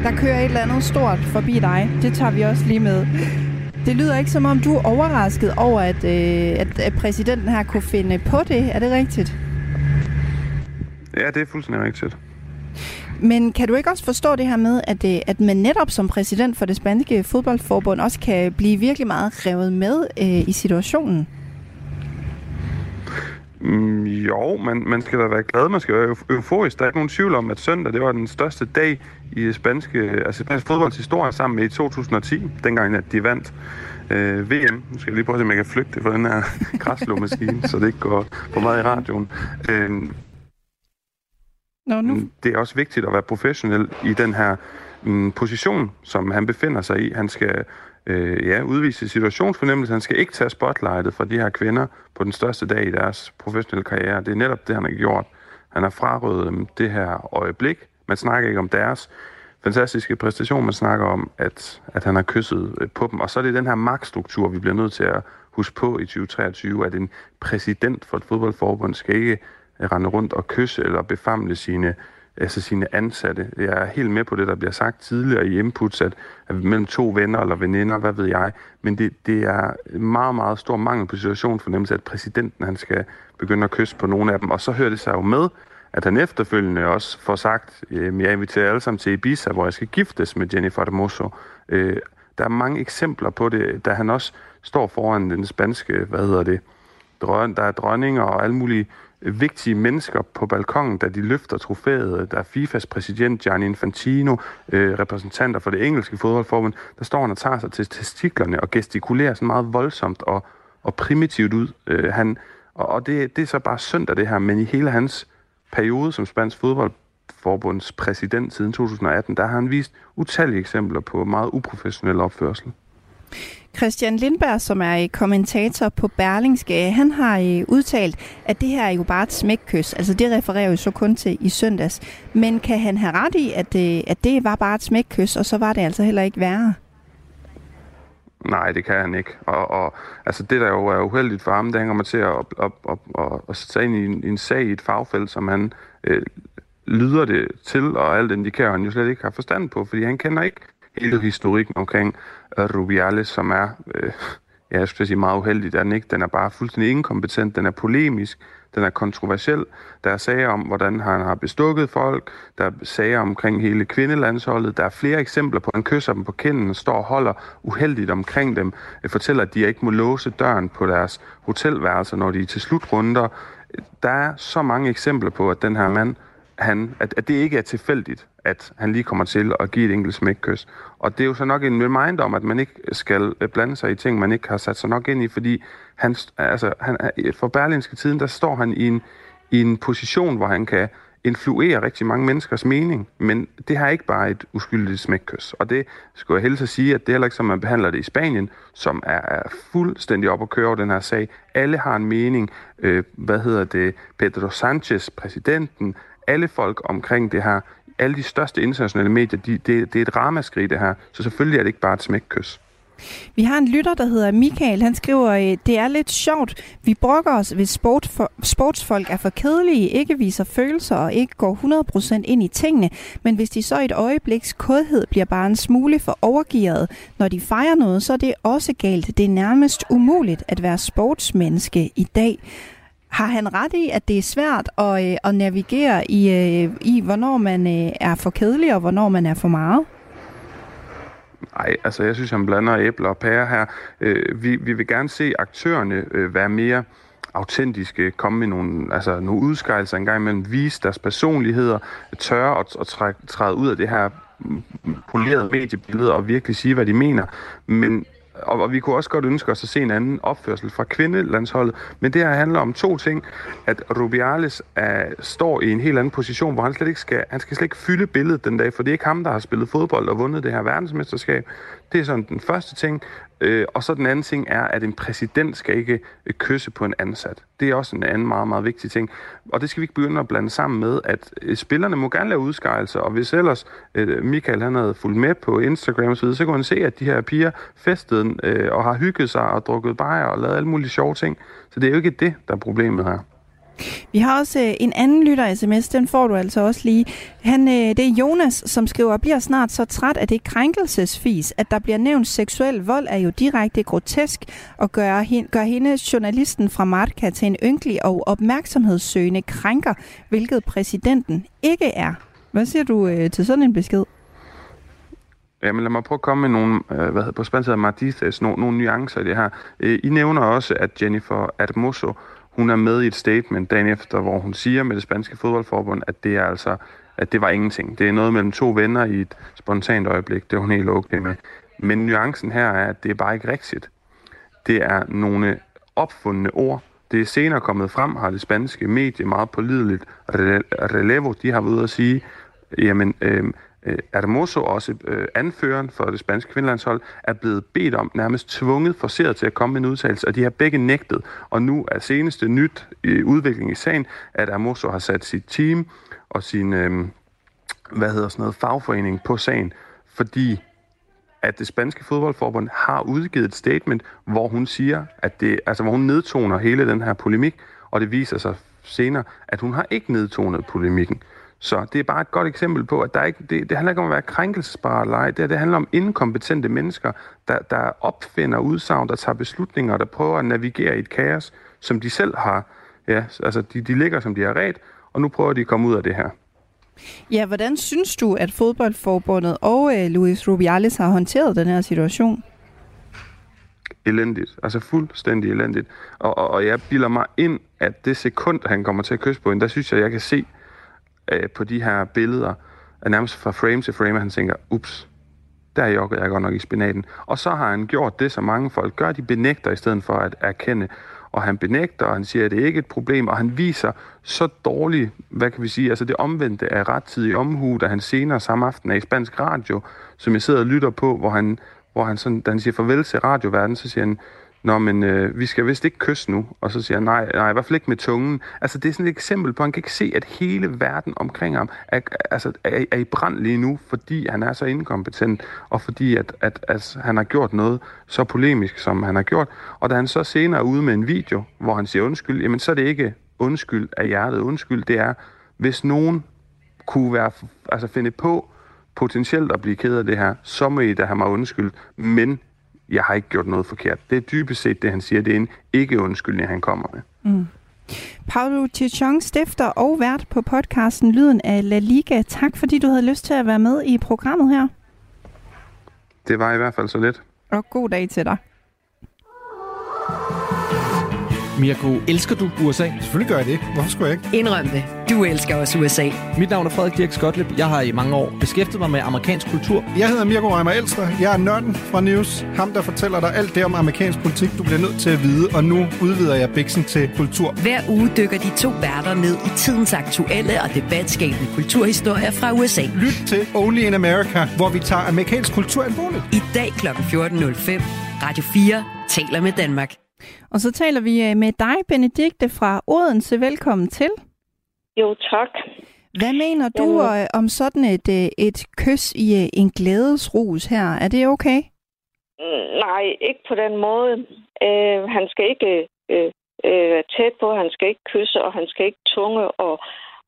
der kører et eller andet stort forbi dig. Det tager vi også lige med. Det lyder ikke som om, du er overrasket over, at, øh, at, at præsidenten her kunne finde på det. Er det rigtigt? Ja, det er fuldstændig rigtigt. Men kan du ikke også forstå det her med, at, det, at man netop som præsident for det spanske fodboldforbund også kan blive virkelig meget revet med øh, i situationen? Mm, jo, man, man skal da være glad, man skal være euforisk. Der er ikke nogen tvivl om, at søndag det var den største dag i spanske, altså spansk fodbolds historie sammen med i 2010, dengang at de vandt øh, VM. Nu skal jeg lige prøve at se, om jeg kan flygte fra den her græslåmaskine, så det ikke går for meget i radioen. Øh, Nå, nu. Mm, det er også vigtigt at være professionel i den her mm, position, som han befinder sig i. Han skal øh, ja, udvise situationsfornemmelse. Han skal ikke tage spotlightet fra de her kvinder på den største dag i deres professionelle karriere. Det er netop det, han har gjort. Han har frarøvet dem det her øjeblik. Man snakker ikke om deres fantastiske præstation. Man snakker om, at, at han har kysset øh, på dem. Og så er det den her magtstruktur, vi bliver nødt til at huske på i 2023, at en præsident for et fodboldforbund skal ikke rende rundt og kysse eller befamle sine, altså sine ansatte. Jeg er helt med på det, der bliver sagt tidligere i inputs, at, at mellem to venner eller veninder, hvad ved jeg. Men det, det er meget, meget stor mangel på situation situationsfornemmelse, at præsidenten han skal begynde at kysse på nogle af dem. Og så hører det sig jo med, at han efterfølgende også får sagt, øh, jeg inviterer alle sammen til Ibiza, hvor jeg skal giftes med Jennifer Hermoso. Øh, der er mange eksempler på det, da han også står foran den spanske, hvad hedder det, der er dronninger og alle mulige vigtige mennesker på balkongen, da de løfter trofæet. Der er FIFAs præsident Gianni Infantino, øh, repræsentanter for det engelske fodboldforbund, der står han og tager sig til testiklerne og gestikulerer sådan meget voldsomt og, og primitivt ud. Øh, han, og og det, det er så bare søndag det her, men i hele hans periode som spansk fodboldforbunds præsident siden 2018, der har han vist utallige eksempler på meget uprofessionel opførsel. Christian Lindberg, som er kommentator på Berlingske, han har øh, udtalt, at det her er jo bare et smækkys. Altså det refererer jo så kun til i søndags. Men kan han have ret i, at, øh, at det var bare et smækkys, og så var det altså heller ikke værre? Nej, det kan han ikke. Og, og altså det, der jo er uheldigt for ham, det hænger mig til at, at, at, at, at, at sætte ind i en, en sag i et fagfelt, som han øh, lyder det til, og alt indikerer han jo slet ikke har forstand på, fordi han kender ikke hele historikken omkring øh, Rubiales, som er, øh, ja, jeg skulle sige meget uheldig, den, ikke? den er bare fuldstændig inkompetent, den er polemisk, den er kontroversiel. Der er sager om, hvordan han har bestukket folk. Der er sager omkring hele kvindelandsholdet. Der er flere eksempler på, at han kysser dem på kinden står og holder uheldigt omkring dem. Øh, fortæller, at de ikke må låse døren på deres hotelværelser, når de er til slutrunder. Der er så mange eksempler på, at den her mand han, at, at det ikke er tilfældigt, at han lige kommer til at give et enkelt smækkys. Og det er jo så nok en reminder om, at man ikke skal øh, blande sig i ting, man ikke har sat sig nok ind i, fordi han, altså, han, øh, for Berlinske Tiden, der står han i en, i en position, hvor han kan influere rigtig mange menneskers mening, men det har ikke bare et uskyldigt smækkys. Og det skulle jeg helst at sige, at det er heller ikke som man behandler det i Spanien, som er, er fuldstændig op at køre over den her sag. Alle har en mening. Øh, hvad hedder det? Pedro Sanchez, præsidenten, alle folk omkring det her, alle de største internationale medier, de, det, det er et ramaskrig det her, så selvfølgelig er det ikke bare et smækkys. Vi har en lytter, der hedder Michael. Han skriver, øh, det er lidt sjovt. Vi brokker os, hvis sport for, sportsfolk er for kedelige, ikke viser følelser og ikke går 100% ind i tingene. Men hvis de så i et øjebliks kodhed bliver bare en smule for overgivet, når de fejrer noget, så er det også galt. Det er nærmest umuligt at være sportsmenneske i dag. Har han ret i, at det er svært at, øh, at navigere i, øh, i, hvornår man øh, er for kedelig og hvornår man er for meget? Nej, altså jeg synes, han blander æbler og pærer her. Øh, vi, vi vil gerne se aktørerne øh, være mere autentiske, komme med nogle, altså nogle udskejelser engang imellem, vise deres personligheder, tørre at, at træ, træde ud af det her mm, polerede mediebillede og virkelig sige, hvad de mener. Men og, og vi kunne også godt ønske os at se en anden opførsel fra kvindelandsholdet. Men det her handler om to ting. At Rubiales er, står i en helt anden position, hvor han slet ikke skal, han skal slet ikke fylde billedet den dag, for det er ikke ham, der har spillet fodbold og vundet det her verdensmesterskab. Det er sådan den første ting. Øh, og så den anden ting er, at en præsident skal ikke øh, kysse på en ansat. Det er også en anden meget, meget vigtig ting. Og det skal vi ikke begynde at blande sammen med, at øh, spillerne må gerne lave udskejelser, og hvis ellers øh, Michael han havde fulgt med på Instagram og så videre, så kunne han se, at de her piger festede øh, og har hygget sig og drukket bajer og lavet alle mulige sjove ting. Så det er jo ikke det, der er problemet her. Vi har også øh, en anden lytter-sms, den får du altså også lige. Han, øh, det er Jonas, som skriver, bliver snart så træt af det krænkelsesfis, at der bliver nævnt seksuel vold er jo direkte grotesk og gør, hende, gør hende, journalisten fra Marca, til en ynkelig og opmærksomhedssøgende krænker, hvilket præsidenten ikke er. Hvad siger du øh, til sådan en besked? Jamen lad mig prøve at komme med nogle, øh, hvad hedder, på spansk hedder Mardices, nogle, nogle nuancer i det her. Øh, I nævner også, at Jennifer Hermoso, hun er med i et statement dagen efter, hvor hun siger med det spanske fodboldforbund, at det er altså at det var ingenting. Det er noget mellem to venner i et spontant øjeblik. Det er hun helt okay med. Men nuancen her er, at det er bare ikke rigtigt. Det er nogle opfundne ord. Det er senere kommet frem, har det spanske medie meget pålideligt Relevo, de har været ude at sige, jamen, øh, øh, Hermoso, også øh, anføreren for det spanske kvindelandshold, er blevet bedt om, nærmest tvunget, forceret til at komme med en udtalelse, og de har begge nægtet. Og nu er seneste nyt i udvikling i sagen, at Hermoso har sat sit team og sin, øh, hvad hedder sådan noget, fagforening på sagen, fordi at det spanske fodboldforbund har udgivet et statement, hvor hun siger, at det, altså hvor hun nedtoner hele den her polemik, og det viser sig senere, at hun har ikke nedtonet polemikken. Så det er bare et godt eksempel på, at der ikke, det, det handler ikke om at være krænkelsesbare eller ej. Det, det handler om inkompetente mennesker, der, der opfinder udsagn, der tager beslutninger, der prøver at navigere i et kaos, som de selv har. Ja, altså de, de ligger, som de har ret, og nu prøver de at komme ud af det her. Ja, hvordan synes du, at fodboldforbundet og øh, Luis Rubiales har håndteret den her situation? Elendigt. Altså fuldstændig elendigt. Og, og, og jeg bilder mig ind, at det sekund, han kommer til at kysse på hende, der synes jeg, jeg kan se, øh, på de her billeder, nærmest fra frame til frame, at han tænker, ups, der jokkede jeg godt nok i spinaten. Og så har han gjort det, som mange folk gør, de benægter i stedet for at erkende. Og han benægter, og han siger, at det ikke er et problem, og han viser så dårligt, hvad kan vi sige, altså det omvendte af rettidig omhu, da han senere samme aften er i spansk radio, som jeg sidder og lytter på, hvor han, hvor han sådan, da han siger farvel til radioverdenen, så siger han, Nå, men øh, vi skal vist ikke kysse nu. Og så siger han, nej, nej, i hvert fald ikke med tungen. Altså, det er sådan et eksempel på, at han kan ikke se, at hele verden omkring ham er, altså, er, er i brand lige nu, fordi han er så inkompetent, og fordi at, at, at han har gjort noget så polemisk, som han har gjort. Og da han så senere er ude med en video, hvor han siger undskyld, jamen så er det ikke undskyld af hjertet. Undskyld, det er, hvis nogen kunne være, altså finde på potentielt at blive ked af det her, så må I da have mig undskyld. Men jeg har ikke gjort noget forkert. Det er dybest set det, han siger. Det er en ikke-undskyldning, han kommer med. Mm. Paulo Chichong, stifter og vært på podcasten Lyden af La Liga. Tak fordi du havde lyst til at være med i programmet her. Det var i hvert fald så lidt. Og god dag til dig. Mirko, elsker du USA? Selvfølgelig gør jeg det. Hvorfor skulle jeg ikke? Indrøm det. Du elsker også USA. Mit navn er Frederik Dirk Skotlip. Jeg har i mange år beskæftiget mig med amerikansk kultur. Jeg hedder Mirko Reimer Elster. Jeg er nørden fra News. Ham, der fortæller dig alt det om amerikansk politik, du bliver nødt til at vide. Og nu udvider jeg bæksen til kultur. Hver uge dykker de to værter ned i tidens aktuelle og debatskabende kulturhistorier fra USA. Lyt til Only in America, hvor vi tager amerikansk kultur alvorligt. I dag kl. 14.05. Radio 4 taler med Danmark. Og så taler vi øh, med dig, Benedikte fra Odense. Velkommen til. Jo, tak. Hvad mener du Jamen. øh, om sådan et, øh, et kys i en glædesrus her? Er det okay? Mm, Nej, ikke på den måde. Øh, han skal ikke øh, øh, være tæt på, han skal ikke kysse, og han skal ikke tunge og,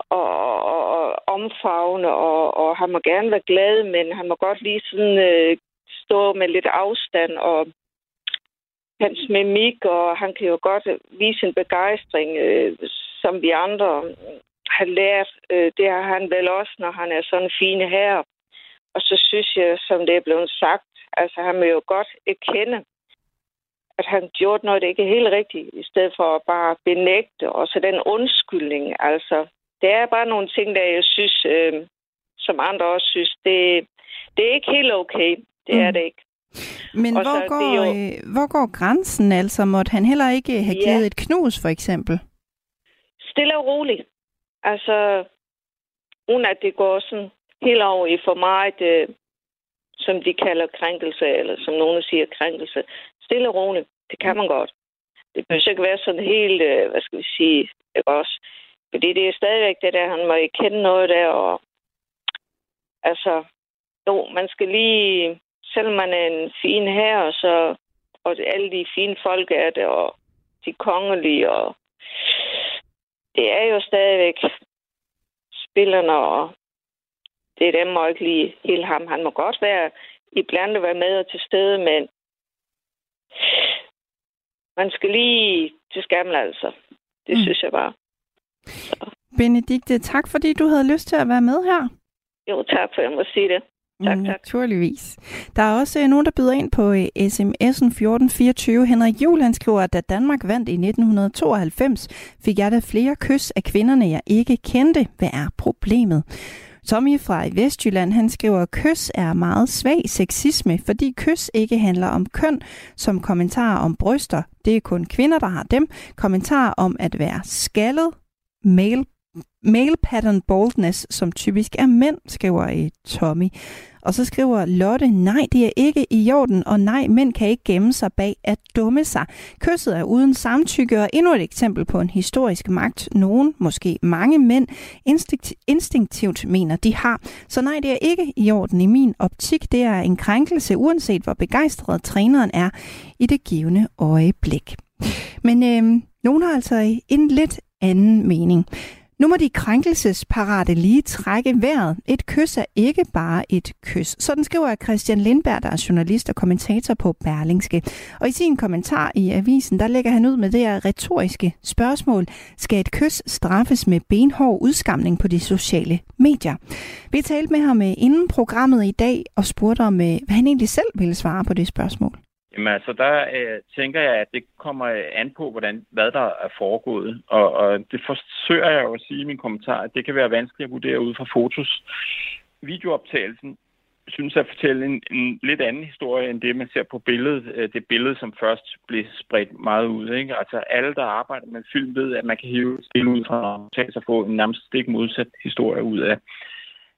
og, og, og omfavne, og, og han må gerne være glad, men han må godt lige sådan øh, stå med lidt afstand, og hans mimik, og han kan jo godt vise en begejstring, øh, som vi andre har lært. Øh, det har han vel også, når han er sådan fine her. Og så synes jeg, som det er blevet sagt, altså han vil jo godt erkende, at han gjorde noget, der ikke er helt rigtigt, i stedet for at bare benægte, og så den undskyldning. Altså, det er bare nogle ting, der jeg synes, øh, som andre også synes, det, det er ikke helt okay. Det er Mm. det ikke. Men Og hvor så, går, jo- øh, hvor går grænsen? Altså, måtte han heller ikke have Ja. givet et knus, for eksempel? Stille og roligt. Altså, uden at det går sådan helt over i for meget, øh, som de kalder krænkelse, eller som nogen siger krænkelse. Stille og roligt. Det kan man godt. Det behøver ikke være sådan helt, øh, hvad skal vi sige, ikke også? Fordi det er stadigvæk det der, han må ikke kende noget der, og altså, jo, man skal lige, selvom man er en fin her, og så, og alle de fine folk er det, og de kongelige, og det er jo stadigvæk spillerne, og det er dem, må ikke lige helt ham. Han må godt være i blandt være med og til stede, men man skal lige til skammel, altså. Det Mm. mm. synes jeg bare. Benedikte, tak fordi du havde lyst til at være med her. Jo, tak for, at jeg må sige det. Tak, tak. Naturligvis. Der er også øh, nogen, der byder ind på øh, sms'en 1424. Henrik Juhl, skriver, at da Danmark vandt i 1992, fik jeg da flere kys af kvinderne, jeg ikke kendte. Hvad er problemet? Tommy fra Vestjylland, han skriver, at kys er meget svag sexisme, fordi kys ikke handler om køn, som kommentarer om bryster. Det er kun kvinder, der har dem. Kommentarer om at være skaldet, male Male pattern baldness, som typisk er mænd, skriver i Tommy. Og så skriver Lotte, nej, det er ikke i jorden, og nej, mænd kan ikke gemme sig bag at dumme sig. Kysset er uden samtykke, og endnu et eksempel på en historisk magt, nogen, måske mange mænd, instinkt, instinktivt mener, de har. Så nej, det er ikke i orden i min optik. Det er en krænkelse, uanset hvor begejstret træneren er i det givende øjeblik. Men øh, nogen har altså en lidt anden mening. Nu må de krænkelsesparate lige trække vejret. Et kys er ikke bare et kys. Sådan skriver Christian Lindberg, der er journalist og kommentator på Berlingske. Og i sin kommentar i avisen, der lægger han ud med det her retoriske spørgsmål. Skal et kys straffes med benhård udskamning på de sociale medier? Vi talte med ham øh, inden programmet i dag og spurgte om, øh, hvad han egentlig selv ville svare på det spørgsmål. Jamen altså, der øh, tænker jeg, at det kommer an på, hvordan, hvad der er foregået. Og, og det forsøger jeg jo at sige i min kommentar, at det kan være vanskeligt at vurdere ud fra fotos. Videooptagelsen synes at fortælle en, en lidt anden historie, end det, man ser på billedet. Øh, det billede, som først blev spredt meget ud. Ikke? Altså alle, der arbejder med film, ved, at man kan hive et ud fra og få en nærmest stik modsat historie ud af,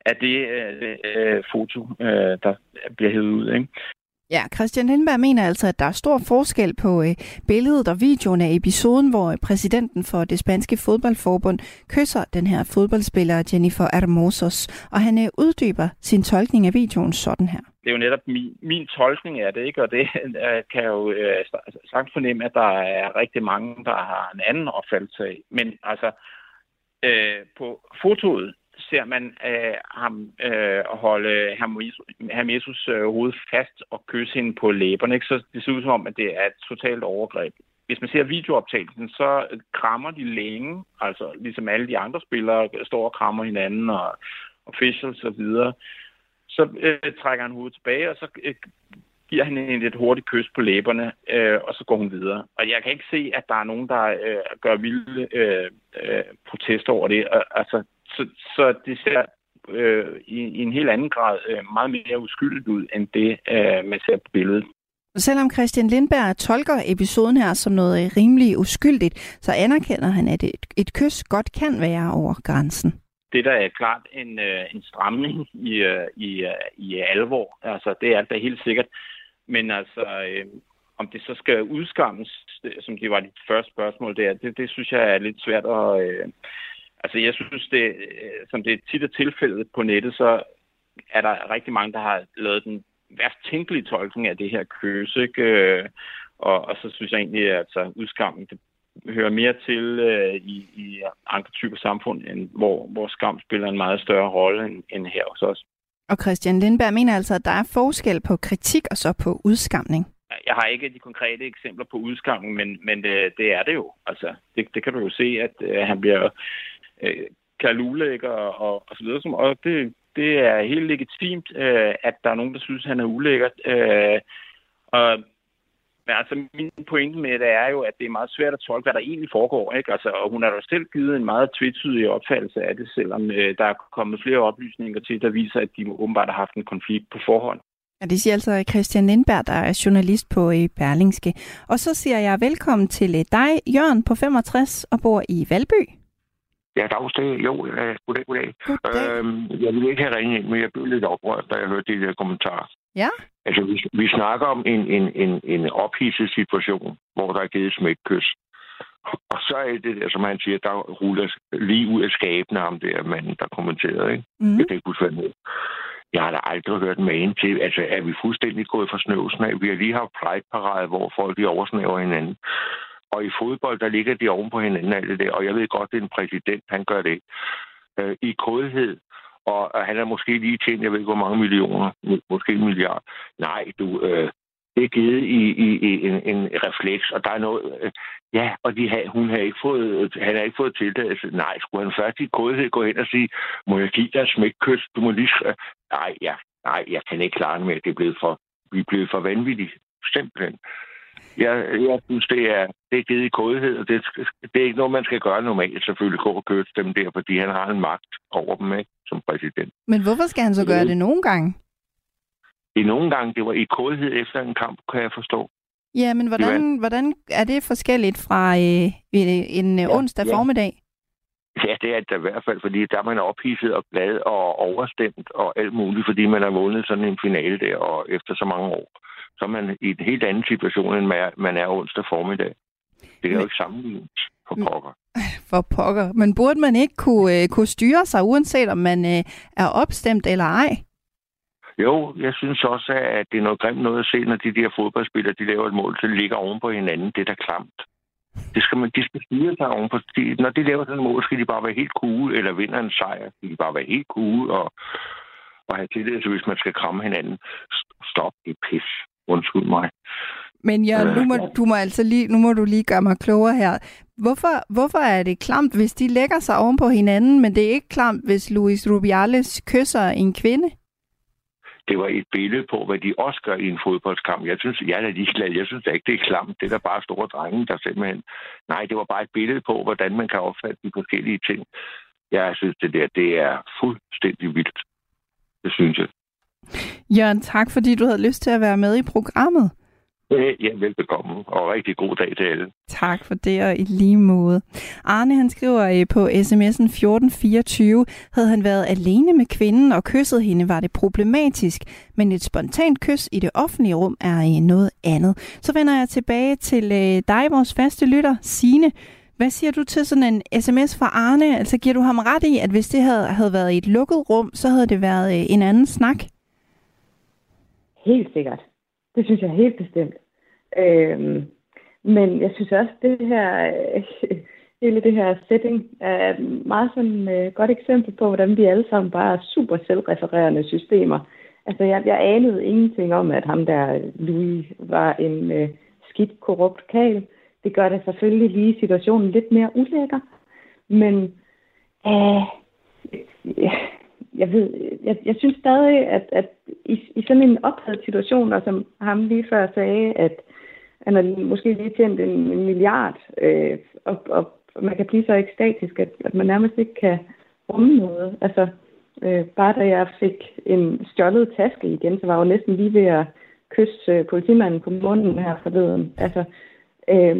af det øh, øh, foto, øh, der bliver hævet ud. Ikke? Ja, Christian Lindberg mener altså, at der er stor forskel på øh, billedet og videoen af episoden, hvor øh, præsidenten for det spanske fodboldforbund kysser den her fodboldspiller Jennifer Hermosos, og han øh, uddyber sin tolkning af videoen sådan her. Det er jo netop min, min tolkning af det, ikke? og det øh, kan jo øh, sagt fornemme, at der er rigtig mange, der har en anden opfattelse af. Men altså, øh, på fotoet, ser man øh, ham øh, holde Hermesus øh, hoved fast og kysse hende på læberne. Ikke? Så det ser ud som om, at det er et totalt overgreb. Hvis man ser videooptagelsen, så krammer de længe, altså ligesom alle de andre spillere står og krammer hinanden og officials og så videre. Så øh, trækker han hovedet tilbage, og så øh, giver han en lidt hurtigt kys på læberne, øh, og så går hun videre. Og jeg kan ikke se, at der er nogen, der øh, gør vilde øh, øh, protester over det. Altså, så, så det ser øh, i, i en helt anden grad øh, meget mere uskyldigt ud, end det, øh, man ser på billedet. Selvom Christian Lindberg tolker episoden her som noget øh, rimelig uskyldigt, så anerkender han, at et, et kys godt kan være over grænsen. Det der er klart en, øh, en stramning i, øh, i, i alvor. Altså, det er det helt sikkert. Men altså, øh, om det så skal udskammes, som det var dit første spørgsmål der, det, det synes jeg er lidt svært at, øh, Altså, jeg synes, det, øh, som det tit er tilfældet på nettet, så er der rigtig mange, der har lavet den værst tænkelige tolkning af det her køs, ikke? Øh, og, og så synes jeg egentlig, at altså, udskammen det hører mere til øh, i, i andre typer samfund, end hvor, hvor skam spiller en meget større rolle end, end her hos os. Og Christian Lindberg mener altså, at der er forskel på kritik og så på udskamning. Jeg har ikke de konkrete eksempler på udskamning, men, men det, det er det jo. Altså, det, det kan du jo se, at øh, han bliver øh, og, og, så videre. Som, og det, det er helt legitimt, øh, at der er nogen, der synes, han er ulækker. Øh, og, men altså, min pointe med det er jo, at det er meget svært at tolke, hvad der egentlig foregår. Ikke? Altså, og hun har da selv givet en meget tvetydig opfattelse af det, selvom øh, der er kommet flere oplysninger til, der viser, at de åbenbart har haft en konflikt på forhånd. Ja, det siger altså Christian Lindberg, der er journalist på øh, Berlingske. Og så siger jeg velkommen til øh, dig, Jørgen, på 65 og bor i Valby. Ja, dagsdag. Jo, ja, goddag, goddag. goddag. Øhm, jeg ville ikke have ringet ind, men jeg blev lidt oprørt, da jeg hørte de der kommentarer. Ja? Altså, vi, vi snakker om en, en, en, en ophidset situation, hvor der er givet smækkys. Og så er det der, som han siger, der ruller lige ud af skabene ham der manden, der kommenterede, ikke? Mm. Jeg kan ikke huske, hvad Jeg har da aldrig hørt en til. Altså, er vi fuldstændig gået fra snøvsen af? Vi har lige haft pride hvor folk de oversnæver hinanden. Og i fodbold, der ligger de oven på hinanden alt det der. Og jeg ved godt, det er en præsident, han gør det. Øh, I kodhed, og, og han er måske lige tjent, jeg ved ikke, hvor mange millioner, måske en milliard. Nej, du, øh, det er givet i, i, i en, en refleks, og der er noget... Øh, ja, og de har, hun har ikke fået, han har ikke fået tilladelse. Nej, skulle han først i kodhed gå hen og sige, må jeg give dig smækkys? Du må lige... Nej, ja, nej, jeg kan ikke klare det med, det er blevet for, vi er blevet for vanvittigt. Simpelthen. Jeg, jeg synes, det er, det er givet i kodhed, og det, det er ikke noget, man skal gøre normalt, selvfølgelig gå og købe dem der, fordi han har en magt over dem, ikke, som præsident. Men hvorfor skal han så gøre det nogle gange? I nogle gange, det var i kodhed efter en kamp, kan jeg forstå. Ja, men hvordan, hvordan er det forskelligt fra øh, en øh, ja, onsdag ja. formiddag? Ja, det er det i hvert fald, fordi der er man ophidset og glad og overstemt og alt muligt, fordi man har vundet sådan en finale der, og efter så mange år så er man i en helt anden situation, end man er onsdag formiddag. Det er Men... jo ikke sammenlignet for pokker. For pokker. Men burde man ikke kunne, øh, kunne styre sig, uanset om man øh, er opstemt eller ej? Jo, jeg synes også, at det er noget grimt noget at se, når de der fodboldspillere, de laver et mål, så de ligger oven på hinanden. Det er da klamt. Det skal man, de skal styre sig oven på. De, når de laver sådan et mål, skal de bare være helt cool, eller vinder en sejr, skal de bare være helt cool og, og have tillid til, hvis man skal kramme hinanden. Stop det pis. Undskyld mig. Men ja, nu må, du må altså lige, nu må du lige gøre mig klogere her. Hvorfor, hvorfor er det klamt, hvis de lægger sig oven på hinanden, men det er ikke klamt, hvis Luis Rubiales kysser en kvinde? Det var et billede på, hvad de også gør i en fodboldskamp. Jeg synes, jeg er ligeglad. Jeg synes ikke, det er klamt. Det er der bare store drenge, der simpelthen... Nej, det var bare et billede på, hvordan man kan opfatte de forskellige ting. Jeg synes, det der, det er fuldstændig vildt. Det synes jeg. Jørgen, tak fordi du havde lyst til at være med i programmet. Ja, velbekomme, og rigtig god dag til alle. Tak for det, og i lige måde. Arne, han skriver øh, på sms'en 1424, havde han været alene med kvinden og kysset hende, var det problematisk, men et spontant kys i det offentlige rum er øh, noget andet. Så vender jeg tilbage til øh, dig, vores faste lytter, Sine. Hvad siger du til sådan en sms fra Arne? Altså giver du ham ret i, at hvis det havde, havde været i et lukket rum, så havde det været en anden snak? Helt sikkert. Det synes jeg helt bestemt. Øhm, men jeg synes også, det her, hele det her setting er et meget sådan øh, godt eksempel på, hvordan vi alle sammen bare er super selvrefererende systemer. Altså, jeg, jeg anede ingenting om, at ham der, Louis, var en øh, skidt, korrupt kal. Det gør da selvfølgelig lige situationen lidt mere ulækker. Men øh, ja, jeg ved, jeg, jeg synes stadig, at, at i, i sådan en ophedet situation, og som ham lige før sagde, at han har måske lige tjent en, en milliard, øh, og, og man kan blive så ekstatisk, at, at man nærmest ikke kan rumme noget. Altså, øh, bare da jeg fik en stjålet taske igen, så var jeg jo næsten lige ved at kysse øh, politimanden på munden her forleden. Altså, øh,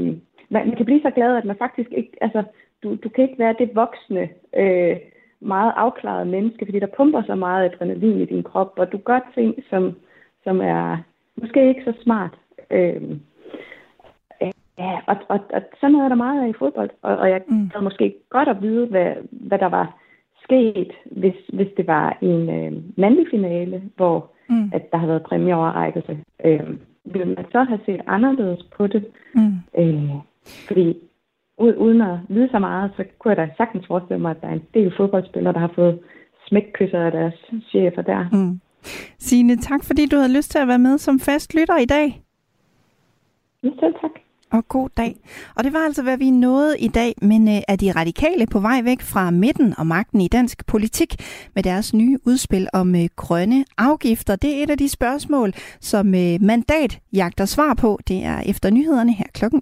man, man kan blive så glad, at man faktisk ikke, altså, du, du kan ikke være det voksne, øh, meget afklaret menneske, fordi der pumper så meget adrenalin i din krop, og du gør ting, som, som er måske ikke så smart. Øhm, ja, og, og, og sådan noget er der meget af i fodbold, og, og jeg mm. havde måske godt at vide, hvad, hvad der var sket, hvis, hvis det var en øh, mandlig finale, hvor mm. at der havde været præmieoverrækkelse. Øh, ville man så have set anderledes på det? Mm. Øh, fordi uden at vide så meget, så kunne jeg da sagtens forestille mig, at der er en del fodboldspillere, der har fået smækkysser af deres chefer der. Mm. Signe, tak fordi du havde lyst til at være med som fast lytter i dag. Ja, selv tak. Og god dag. Og det var altså, hvad vi nåede i dag, men øh, er de radikale på vej væk fra midten og magten i dansk politik med deres nye udspil om øh, grønne afgifter? Det er et af de spørgsmål, som øh, mandat jagter svar på. Det er efter nyhederne her klokken